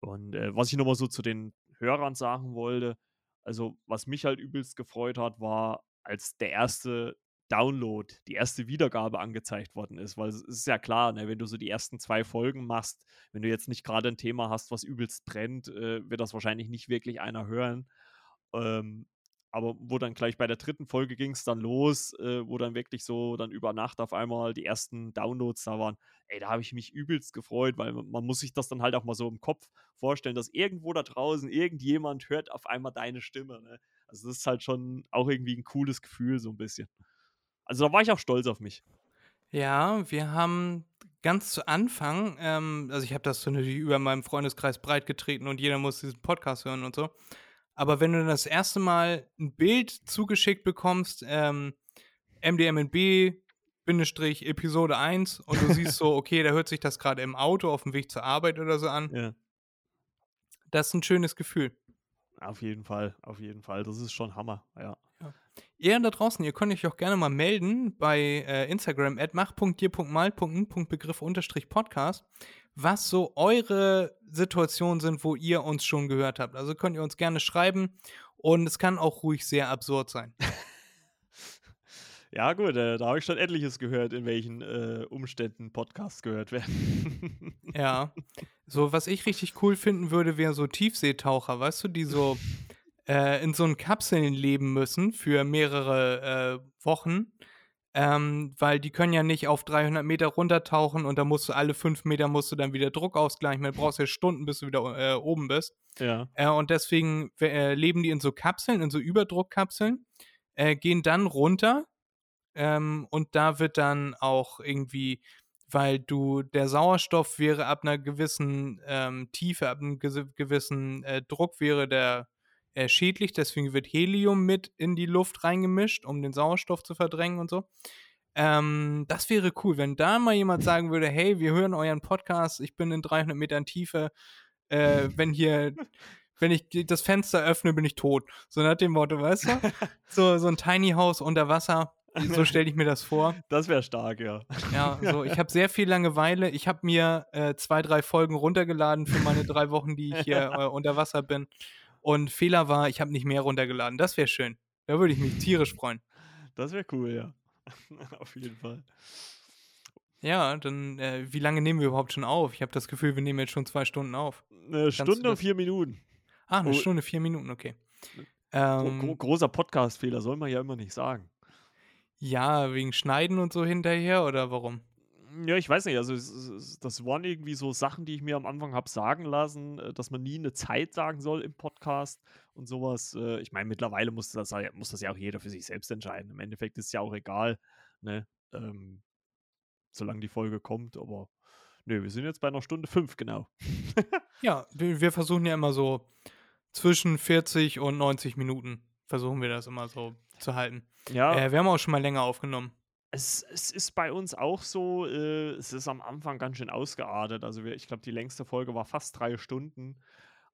und äh, was ich nochmal so zu den Hörern sagen wollte, also was mich halt übelst gefreut hat, war, als der erste Download, die erste Wiedergabe angezeigt worden ist, weil es ist ja klar, ne, wenn du so die ersten zwei Folgen machst, wenn du jetzt nicht gerade ein Thema hast, was übelst brennt, äh, wird das wahrscheinlich nicht wirklich einer hören. Ähm, aber wo dann gleich bei der dritten Folge ging es dann los, äh, wo dann wirklich so dann über Nacht auf einmal die ersten Downloads da waren. Ey, da habe ich mich übelst gefreut, weil man, muss sich das dann halt auch mal so im Kopf vorstellen, dass irgendwo da draußen irgendjemand hört auf einmal deine Stimme. Ne? Also das ist halt schon auch irgendwie ein cooles Gefühl, so ein bisschen. Also da war ich auch stolz auf mich. Ja, wir haben ganz zu Anfang, ähm, also ich habe das so natürlich über meinem Freundeskreis breit getreten und jeder muss diesen Podcast hören und so. Aber wenn du das erste Mal ein Bild zugeschickt bekommst, ähm, MDMNB, Bindestrich, Episode 1 und du siehst so, okay, da hört sich das gerade im Auto auf dem Weg zur Arbeit oder so an, Ja. das ist ein schönes Gefühl. Auf jeden Fall, auf jeden Fall. Das ist schon Hammer, ja. Ihr da draußen, ihr könnt euch auch gerne mal melden bei äh, Instagram at mach.dir.mal.n.begriff-podcast, was so eure Situationen sind, wo ihr uns schon gehört habt. Also könnt ihr uns gerne schreiben und es kann auch ruhig sehr absurd sein. Ja, gut, äh, da habe ich schon etliches gehört, in welchen äh, Umständen Podcasts gehört werden. Ja. So, was ich richtig cool finden würde, wäre so Tiefseetaucher, weißt du, die so äh, in so einen Kapseln leben müssen für mehrere äh, Wochen. Ähm, weil die können ja nicht auf 300 Meter runtertauchen und da musst du alle fünf Meter musst du dann wieder Druck ausgleichen. Du brauchst ja Stunden, bis du wieder äh, oben bist. ja. Äh, und deswegen äh, leben die in so Kapseln, in so Überdruckkapseln, äh, gehen dann runter ähm, und da wird dann auch irgendwie, weil du, der Sauerstoff wäre ab einer gewissen ähm, Tiefe, ab einem gewissen äh, Druck wäre der äh, schädlich, deswegen wird Helium mit in die Luft reingemischt, um den Sauerstoff zu verdrängen und so. Ähm, das wäre cool, wenn da mal jemand sagen würde, hey, wir hören euren Podcast, ich bin in 300 Metern Tiefe, äh, wenn hier, wenn ich das Fenster öffne, bin ich tot. So nach dem Motto, weißt du? So, so ein Tiny House unter Wasser, so stelle ich mir das vor. Das wäre stark, ja. Ja, so, ich habe sehr viel Langeweile. Ich habe mir äh, zwei, drei Folgen runtergeladen für meine drei Wochen, die ich hier äh, unter Wasser bin. Und Fehler war, ich habe nicht mehr runtergeladen. Das wäre schön. Da würde ich mich tierisch freuen. Das wäre cool, ja. Auf jeden Fall. Ja, dann, äh, wie lange nehmen wir überhaupt schon auf? Ich habe das Gefühl, wir nehmen jetzt schon zwei Stunden auf. Eine Stunde und vier Minuten. Ah, eine Oh. Stunde, vier Minuten, okay. Ähm, gro großer Podcast-Fehler, soll man ja immer nicht sagen. Ja, wegen Schneiden und so hinterher oder warum? Ja, ich weiß nicht. Also, das waren irgendwie so Sachen, die ich mir am Anfang habe sagen lassen, äh, dass man nie eine Zeit sagen soll im Podcast und sowas. Äh, ich meine, mittlerweile muss das, muss das ja auch jeder für sich selbst entscheiden. Im Endeffekt ist es ja auch egal, ne? Ähm, solange die Folge kommt. Aber nö, wir sind jetzt bei einer Stunde fünf, genau. ja, wir versuchen ja immer so zwischen 40 und 90 Minuten versuchen wir das immer so zu halten. Ja. Äh, wir haben auch schon mal länger aufgenommen. Es, es ist bei uns auch so, äh, es ist am Anfang ganz schön ausgeartet. Also wir, ich glaube, die längste Folge war fast drei Stunden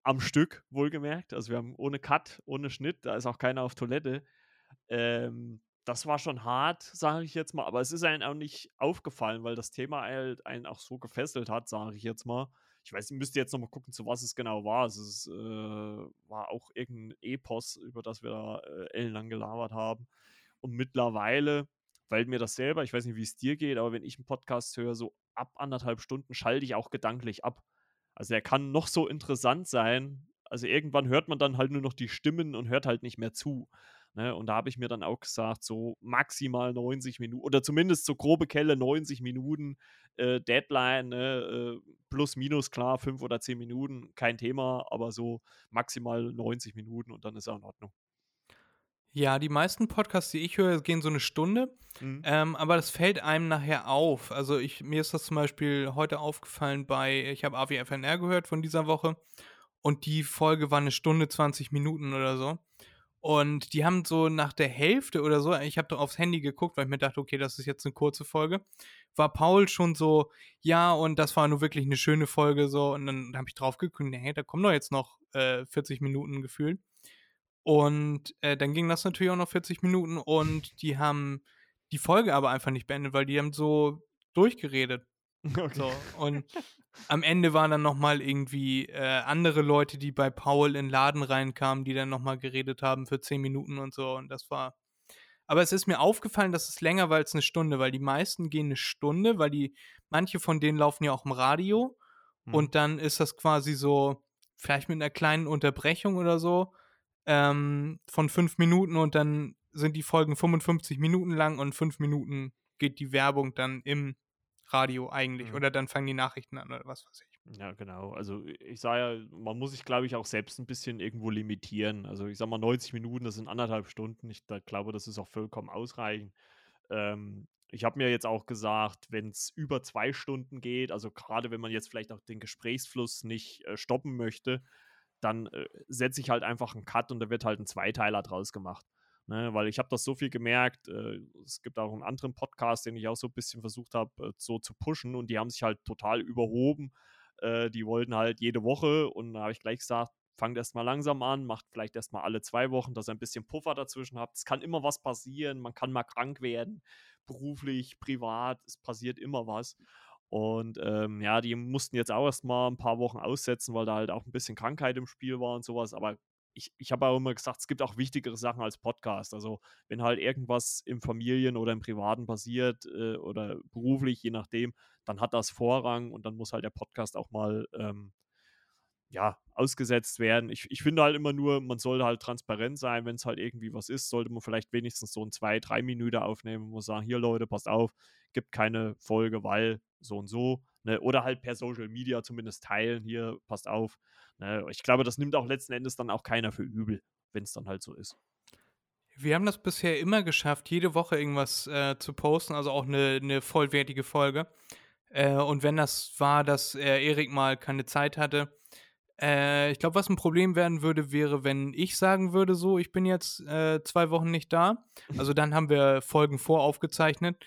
am Stück, wohlgemerkt. Also wir haben ohne Cut, ohne Schnitt, da ist auch keiner auf Toilette. Ähm, das war schon hart, sage ich jetzt mal. Aber es ist einem auch nicht aufgefallen, weil das Thema halt einen auch so gefesselt hat, sage ich jetzt mal. Ich weiß, ich müsste jetzt nochmal gucken, zu was es genau war. Es ist, äh, war auch irgendein Epos, über das wir da äh, ellenlang gelabert haben. Und mittlerweile weil mir das selber, ich weiß nicht, wie es dir geht, aber wenn ich einen Podcast höre, so ab anderthalb Stunden schalte ich auch gedanklich ab. Also er kann noch so interessant sein. Also irgendwann hört man dann halt nur noch die Stimmen und hört halt nicht mehr zu. Ne? Und da habe ich mir dann auch gesagt, so maximal 90 Minuten oder zumindest so grobe Kelle 90 Minuten äh, Deadline, ne? äh, plus minus klar, 5 oder 10 Minuten, kein Thema, aber so maximal 90 Minuten und dann ist auch in Ordnung. Ja, die meisten Podcasts, die ich höre, gehen so eine Stunde. Mhm. Ähm, aber das fällt einem nachher auf. Also ich, mir ist das zum Beispiel heute aufgefallen bei, ich habe AWFNR gehört von dieser Woche und die Folge war eine Stunde 20 Minuten oder so. Und die haben so nach der Hälfte oder so, ich habe da aufs Handy geguckt, weil ich mir dachte, okay, das ist jetzt eine kurze Folge, war Paul schon so, ja, und das war nur wirklich eine schöne Folge so. Und dann habe ich drauf geguckt, hey, da kommen doch jetzt noch äh, 40 Minuten gefühlt. Und äh, dann ging das natürlich auch noch 40 Minuten und die haben die Folge aber einfach nicht beendet, weil die haben so durchgeredet. Okay. So, und am Ende waren dann nochmal irgendwie äh, andere Leute, die bei Paul in den Laden reinkamen, die dann nochmal geredet haben für 10 Minuten und so. Und das war. Aber es ist mir aufgefallen, dass es länger war als eine Stunde, weil die meisten gehen eine Stunde, weil die, manche von denen laufen ja auch im Radio. Hm. Und dann ist das quasi so, vielleicht mit einer kleinen Unterbrechung oder so ähm, von fünf Minuten und dann sind die Folgen 55 Minuten lang und fünf Minuten geht die Werbung dann im Radio eigentlich mhm. oder dann fangen die Nachrichten an oder was weiß ich. Ja, genau. Also ich sage ja, man muss sich, glaube ich, auch selbst ein bisschen irgendwo limitieren. Also ich sage mal 90 Minuten, das sind anderthalb Stunden. Ich da glaube, das ist auch vollkommen ausreichend. Ähm, ich habe mir jetzt auch gesagt, wenn es über zwei Stunden geht, also gerade wenn man jetzt vielleicht auch den Gesprächsfluss nicht äh, stoppen möchte, dann äh, setze ich halt einfach einen Cut und da wird halt ein Zweiteiler draus gemacht. Ne, weil ich habe das so viel gemerkt, äh, es gibt auch einen anderen Podcast, den ich auch so ein bisschen versucht habe, äh, so zu pushen und die haben sich halt total überhoben. Äh, die wollten halt jede Woche und da habe ich gleich gesagt, fangt erstmal langsam an, macht vielleicht erstmal alle zwei Wochen, dass ihr ein bisschen Puffer dazwischen habt. Es kann immer was passieren, man kann mal krank werden, beruflich, privat, es passiert immer was. Und ähm, ja, die mussten jetzt auch erstmal ein paar Wochen aussetzen, weil da halt auch ein bisschen Krankheit im Spiel war und sowas. Aber ich, ich habe auch immer gesagt, es gibt auch wichtigere Sachen als Podcast. Also wenn halt irgendwas im Familien- oder im Privaten passiert äh, oder beruflich, je nachdem, dann hat das Vorrang und dann muss halt der Podcast auch mal ähm, ja, ausgesetzt werden. Ich, ich finde halt immer nur, man sollte halt transparent sein, wenn es halt irgendwie was ist, sollte man vielleicht wenigstens so ein zwei, drei Minuten aufnehmen und sagen, hier Leute, passt auf, gibt keine Folge, weil so und so. Ne? Oder halt per Social Media zumindest teilen, hier, passt auf. Ne? Ich glaube, das nimmt auch letzten Endes dann auch keiner für übel, wenn es dann halt so ist. Wir haben das bisher immer geschafft, jede Woche irgendwas äh, zu posten, also auch eine, eine vollwertige Folge. Äh, und wenn das war, dass äh, Erik mal keine Zeit hatte, äh, ich glaube, was ein Problem werden würde, wäre, wenn ich sagen würde, so, ich bin jetzt äh, zwei Wochen nicht da. Also dann haben wir Folgen voraufgezeichnet.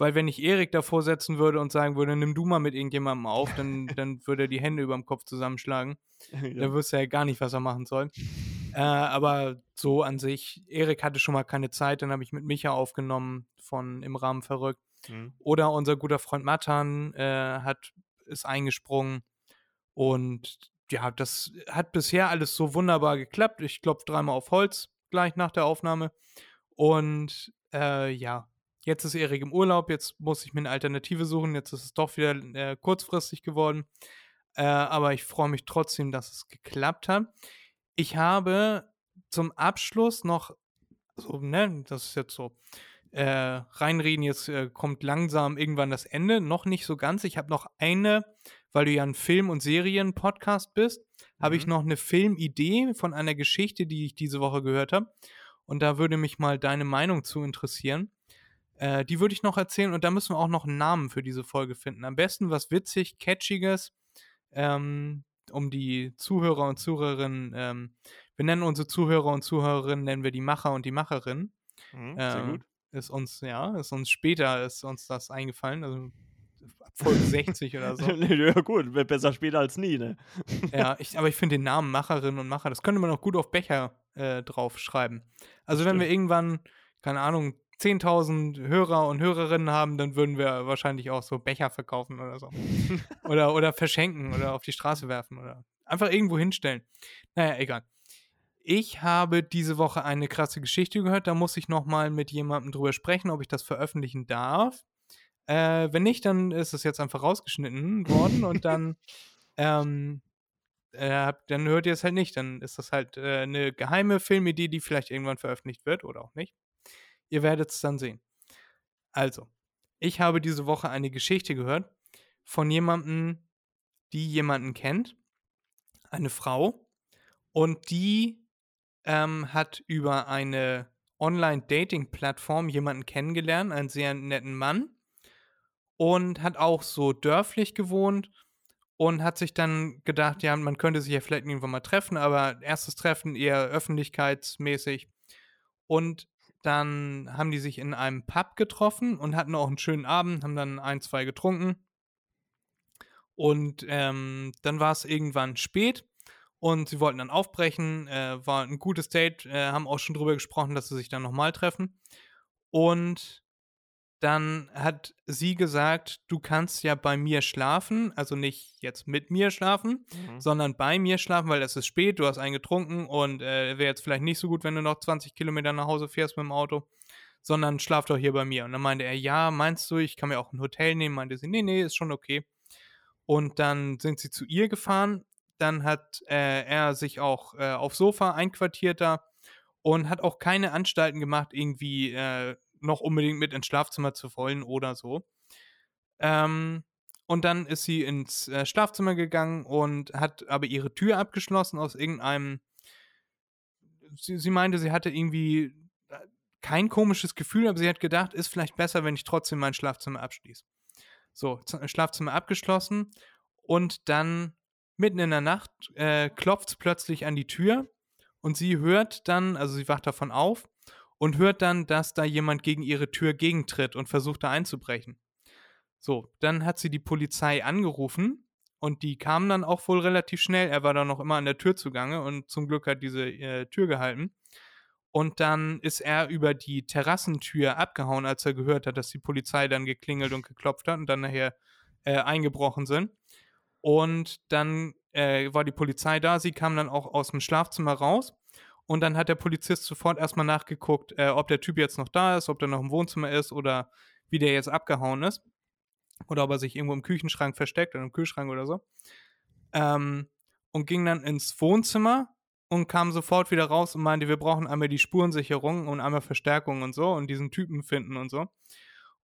Weil wenn ich Erik davor setzen würde und sagen würde, nimm du mal mit irgendjemandem auf, dann, dann würde er die Hände über dem Kopf zusammenschlagen. ja. Dann wüsste er gar nicht, was er machen soll. Äh, aber so an sich, Erik hatte schon mal keine Zeit, dann habe ich mit Micha aufgenommen von Im Rahmen verrückt. Mhm. Oder unser guter Freund Matan äh, hat, ist eingesprungen. Und ja, das hat bisher alles so wunderbar geklappt. Ich klopfe dreimal auf Holz gleich nach der Aufnahme. Und äh, ja, jetzt ist Erik im Urlaub, jetzt muss ich mir eine Alternative suchen. Jetzt ist es doch wieder äh, kurzfristig geworden. Äh, aber ich freue mich trotzdem, dass es geklappt hat. Ich habe zum Abschluss noch, so, ne, das ist jetzt so äh, reinreden. Jetzt äh, kommt langsam irgendwann das Ende. Noch nicht so ganz. Ich habe noch eine, weil du ja ein Film- und Serien-Podcast bist, habe ich Mhm. noch eine Filmidee von einer Geschichte, die ich diese Woche gehört habe. Und da würde mich mal deine Meinung zu interessieren. Äh, die würde ich noch erzählen und da müssen wir auch noch einen Namen für diese Folge finden. Am besten was witzig, catchiges, ähm, um die Zuhörer und Zuhörerinnen, ähm, wir nennen unsere Zuhörer und Zuhörerinnen, nennen wir die Macher und die Macherin. Mhm, sehr Äh, gut. Ist uns, ja, ist uns später, ist uns das eingefallen, also Folge 60 oder so. ja, gut, be- besser später als nie, ne? Ja, ich, aber ich finde den Namen Macherin und Macher, das könnte man auch gut auf Becher äh, draufschreiben. Also wenn wir irgendwann, keine Ahnung, 10.000 Hörer und Hörerinnen haben, dann würden wir wahrscheinlich auch so Becher verkaufen oder so. oder, oder verschenken oder auf die Straße werfen oder einfach irgendwo hinstellen. Naja, egal. Ich habe diese Woche eine krasse Geschichte gehört, da muss ich nochmal mit jemandem drüber sprechen, ob ich das veröffentlichen darf. Äh, wenn nicht, dann ist es jetzt einfach rausgeschnitten worden und dann ähm, äh, dann hört ihr es halt nicht. Dann ist das halt äh, eine geheime Filmidee, die vielleicht irgendwann veröffentlicht wird oder auch nicht. Ihr werdet es dann sehen. Also, ich habe diese Woche eine Geschichte gehört von jemandem, die jemanden kennt, eine Frau, und die ähm, hat über eine Online-Dating-Plattform jemanden kennengelernt, einen sehr netten Mann, und hat auch so dörflich gewohnt und hat sich dann gedacht, ja, man könnte sich ja vielleicht irgendwann mal treffen, aber erstes Treffen eher öffentlichkeitsmäßig. Und dann haben die sich in einem Pub getroffen und hatten auch einen schönen Abend, haben dann ein, zwei getrunken. Und ähm, dann war es irgendwann spät und sie wollten dann aufbrechen. Äh, war ein gutes Date, äh, haben auch schon drüber gesprochen, dass sie sich dann nochmal treffen. Und dann hat sie gesagt, du kannst ja bei mir schlafen, also nicht jetzt mit mir schlafen, Mhm. sondern bei mir schlafen, weil es ist spät, du hast einen getrunken und äh, wäre jetzt vielleicht nicht so gut, wenn du noch 20 Kilometer nach Hause fährst mit dem Auto, sondern schlaf doch hier bei mir. Und dann meinte er, ja, meinst du, ich kann mir auch ein Hotel nehmen? Meinte sie, nee, nee, ist schon okay. Und dann sind sie zu ihr gefahren, dann hat äh, er sich auch äh, aufs Sofa einquartiert da und hat auch keine Anstalten gemacht, irgendwie äh, noch unbedingt mit ins Schlafzimmer zu wollen oder so. Ähm, und dann ist sie ins äh, Schlafzimmer gegangen und hat aber ihre Tür abgeschlossen aus irgendeinem. Sie, sie meinte, sie hatte irgendwie äh, kein komisches Gefühl, aber sie hat gedacht, ist vielleicht besser, wenn ich trotzdem mein Schlafzimmer abschließe. So, Z- Schlafzimmer abgeschlossen und dann mitten in der Nacht äh, klopft es plötzlich an die Tür und sie hört dann, also sie wacht davon auf und hört dann, dass da jemand gegen ihre Tür gegentritt und versucht da einzubrechen. So, dann hat sie die Polizei angerufen und die kamen dann auch wohl relativ schnell. Er war dann noch immer an der Tür zugange und zum Glück hat diese äh, Tür gehalten. Und dann ist er über die Terrassentür abgehauen, als er gehört hat, dass die Polizei dann geklingelt und geklopft hat und dann nachher äh, eingebrochen sind. Und dann äh, war die Polizei da, sie kam dann auch aus dem Schlafzimmer raus. Und dann hat der Polizist sofort erstmal nachgeguckt, äh, ob der Typ jetzt noch da ist, ob der noch im Wohnzimmer ist oder wie der jetzt abgehauen ist. Oder ob er sich irgendwo im Küchenschrank versteckt oder im Kühlschrank oder so. Ähm, und ging dann ins Wohnzimmer und kam sofort wieder raus und meinte, wir brauchen einmal die Spurensicherung und einmal Verstärkung und so und diesen Typen finden und so.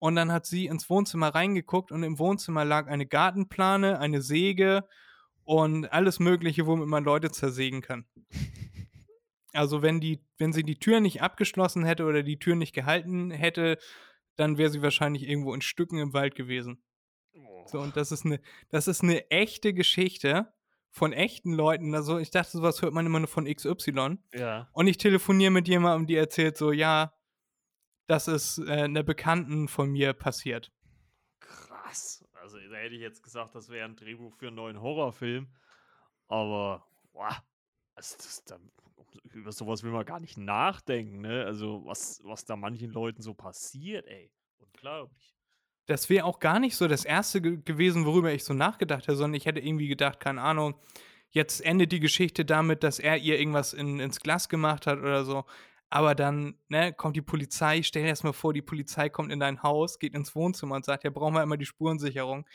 Und dann hat sie ins Wohnzimmer reingeguckt und im Wohnzimmer lag eine Gartenplane, eine Säge und alles Mögliche, womit man Leute zersägen kann. Also wenn die, wenn sie die Tür nicht abgeschlossen hätte oder die Tür nicht gehalten hätte, dann wäre sie wahrscheinlich irgendwo in Stücken im Wald gewesen. So, und das ist eine, das ist eine echte Geschichte von echten Leuten. Also ich dachte, sowas hört man immer nur von XY. Ja. Und ich telefoniere mit jemandem, die erzählt so, ja, das ist äh, einer Bekannten von mir passiert. Krass. Also da hätte ich jetzt gesagt, das wäre ein Drehbuch für einen neuen Horrorfilm. Aber, boah, also das, da, über sowas will man gar nicht nachdenken, ne? Also was, was da manchen Leuten so passiert, ey. Unglaublich. Das wäre auch gar nicht so das erste ge gewesen, worüber ich so nachgedacht hätte, sondern ich hätte irgendwie gedacht, keine Ahnung, jetzt endet die Geschichte damit, dass er ihr irgendwas in, ins Glas gemacht hat oder so. Aber dann ne, kommt die Polizei, stell dir das mal vor, die Polizei kommt in dein Haus, geht ins Wohnzimmer und sagt, ja, brauchen wir immer die Spurensicherung.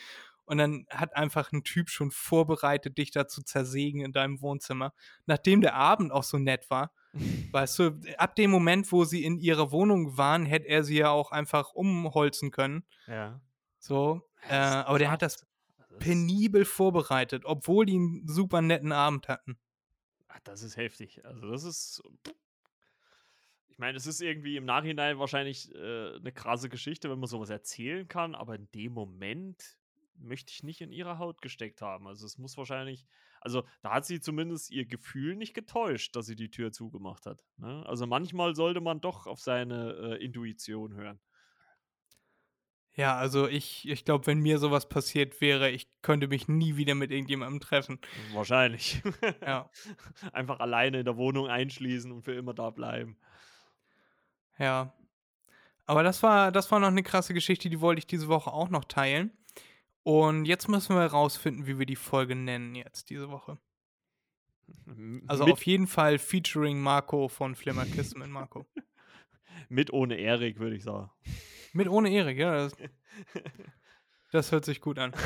Und dann hat einfach ein Typ schon vorbereitet, dich da zu zersägen in deinem Wohnzimmer. Nachdem der Abend auch so nett war, Weißt du, ab dem Moment, wo sie in ihrer Wohnung waren, hätte er sie ja auch einfach umholzen können. Ja. So. Äh, aber der hat das penibel vorbereitet, obwohl die einen super netten Abend hatten. Ach, das ist heftig. Also das ist. Ich meine, es ist irgendwie im Nachhinein wahrscheinlich äh, eine krasse Geschichte, wenn man sowas erzählen kann, aber in dem Moment möchte ich nicht in ihrer Haut gesteckt haben. Also es muss wahrscheinlich, also da hat sie zumindest ihr Gefühl nicht getäuscht, dass sie die Tür zugemacht hat. Ne? Also manchmal sollte man doch auf seine äh, Intuition hören. Ja, also ich, ich glaube, wenn mir sowas passiert wäre, ich könnte mich nie wieder mit irgendjemandem treffen. Wahrscheinlich. Ja. Einfach alleine in der Wohnung einschließen und für immer da bleiben. Ja. Aber das war, das war noch eine krasse Geschichte, die wollte ich diese Woche auch noch teilen. Und jetzt müssen wir herausfinden, wie wir die Folge nennen jetzt diese Woche. Also mit, auf jeden Fall featuring Marco von Flimmerkisten mit Marco. mit ohne Erik, würde ich sagen. Mit ohne Erik, ja. Das, das hört sich gut an.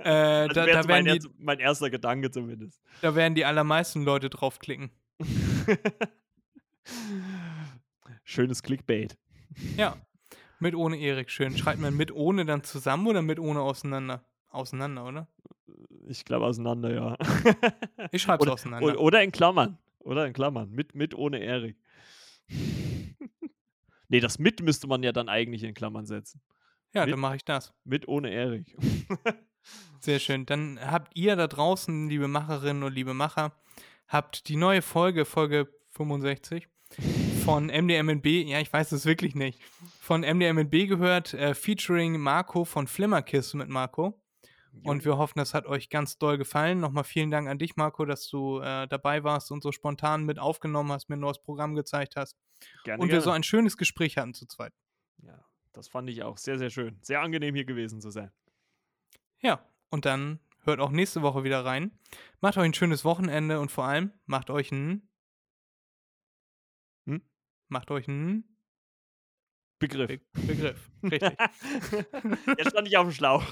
Äh, also da, da, mein, die, mein erster Gedanke zumindest. da werden die allermeisten Leute draufklicken. Schönes Clickbait. Ja. Mit ohne Erik, schön. Schreibt man mit ohne dann zusammen oder mit ohne auseinander? Auseinander, oder? Ich glaube auseinander, ja. Ich schreibe es auseinander. oder, oder in Klammern. Oder in Klammern. Mit, mit ohne Erik. nee, das mit müsste man ja dann eigentlich in Klammern setzen. ja, mit- dann mache ich das. Mit ohne Erik. Sehr schön. Dann habt ihr da draußen, liebe Macherinnen und liebe Macher, habt die neue Folge, Folge 65 von MDMNB, ja, ich weiß es wirklich nicht, von MDMNB gehört, äh, featuring Marco von Flimmerkiss mit Marco. Und wir hoffen, das hat euch ganz doll gefallen. Nochmal vielen Dank an dich, Marco, dass du äh, dabei warst und so spontan mit aufgenommen hast, mir ein neues Programm gezeigt hast. gerne, und wir gerne. so ein schönes Gespräch hatten zu zweit. ja, das fand ich auch sehr, sehr schön. Sehr angenehm hier gewesen zu sein. Ja, und dann hört auch nächste Woche wieder rein. Macht euch ein schönes Wochenende und vor allem macht euch ein. Hm? Macht euch einen Begriff. Be Begriff. Richtig. Jetzt stand ich auf dem Schlauch.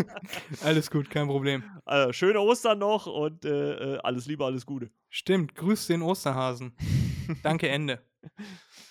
Alles gut, kein Problem. also, schöne Ostern noch und äh, äh, alles Liebe, alles Gute. Stimmt, grüßt den Osterhasen. Danke, Ende.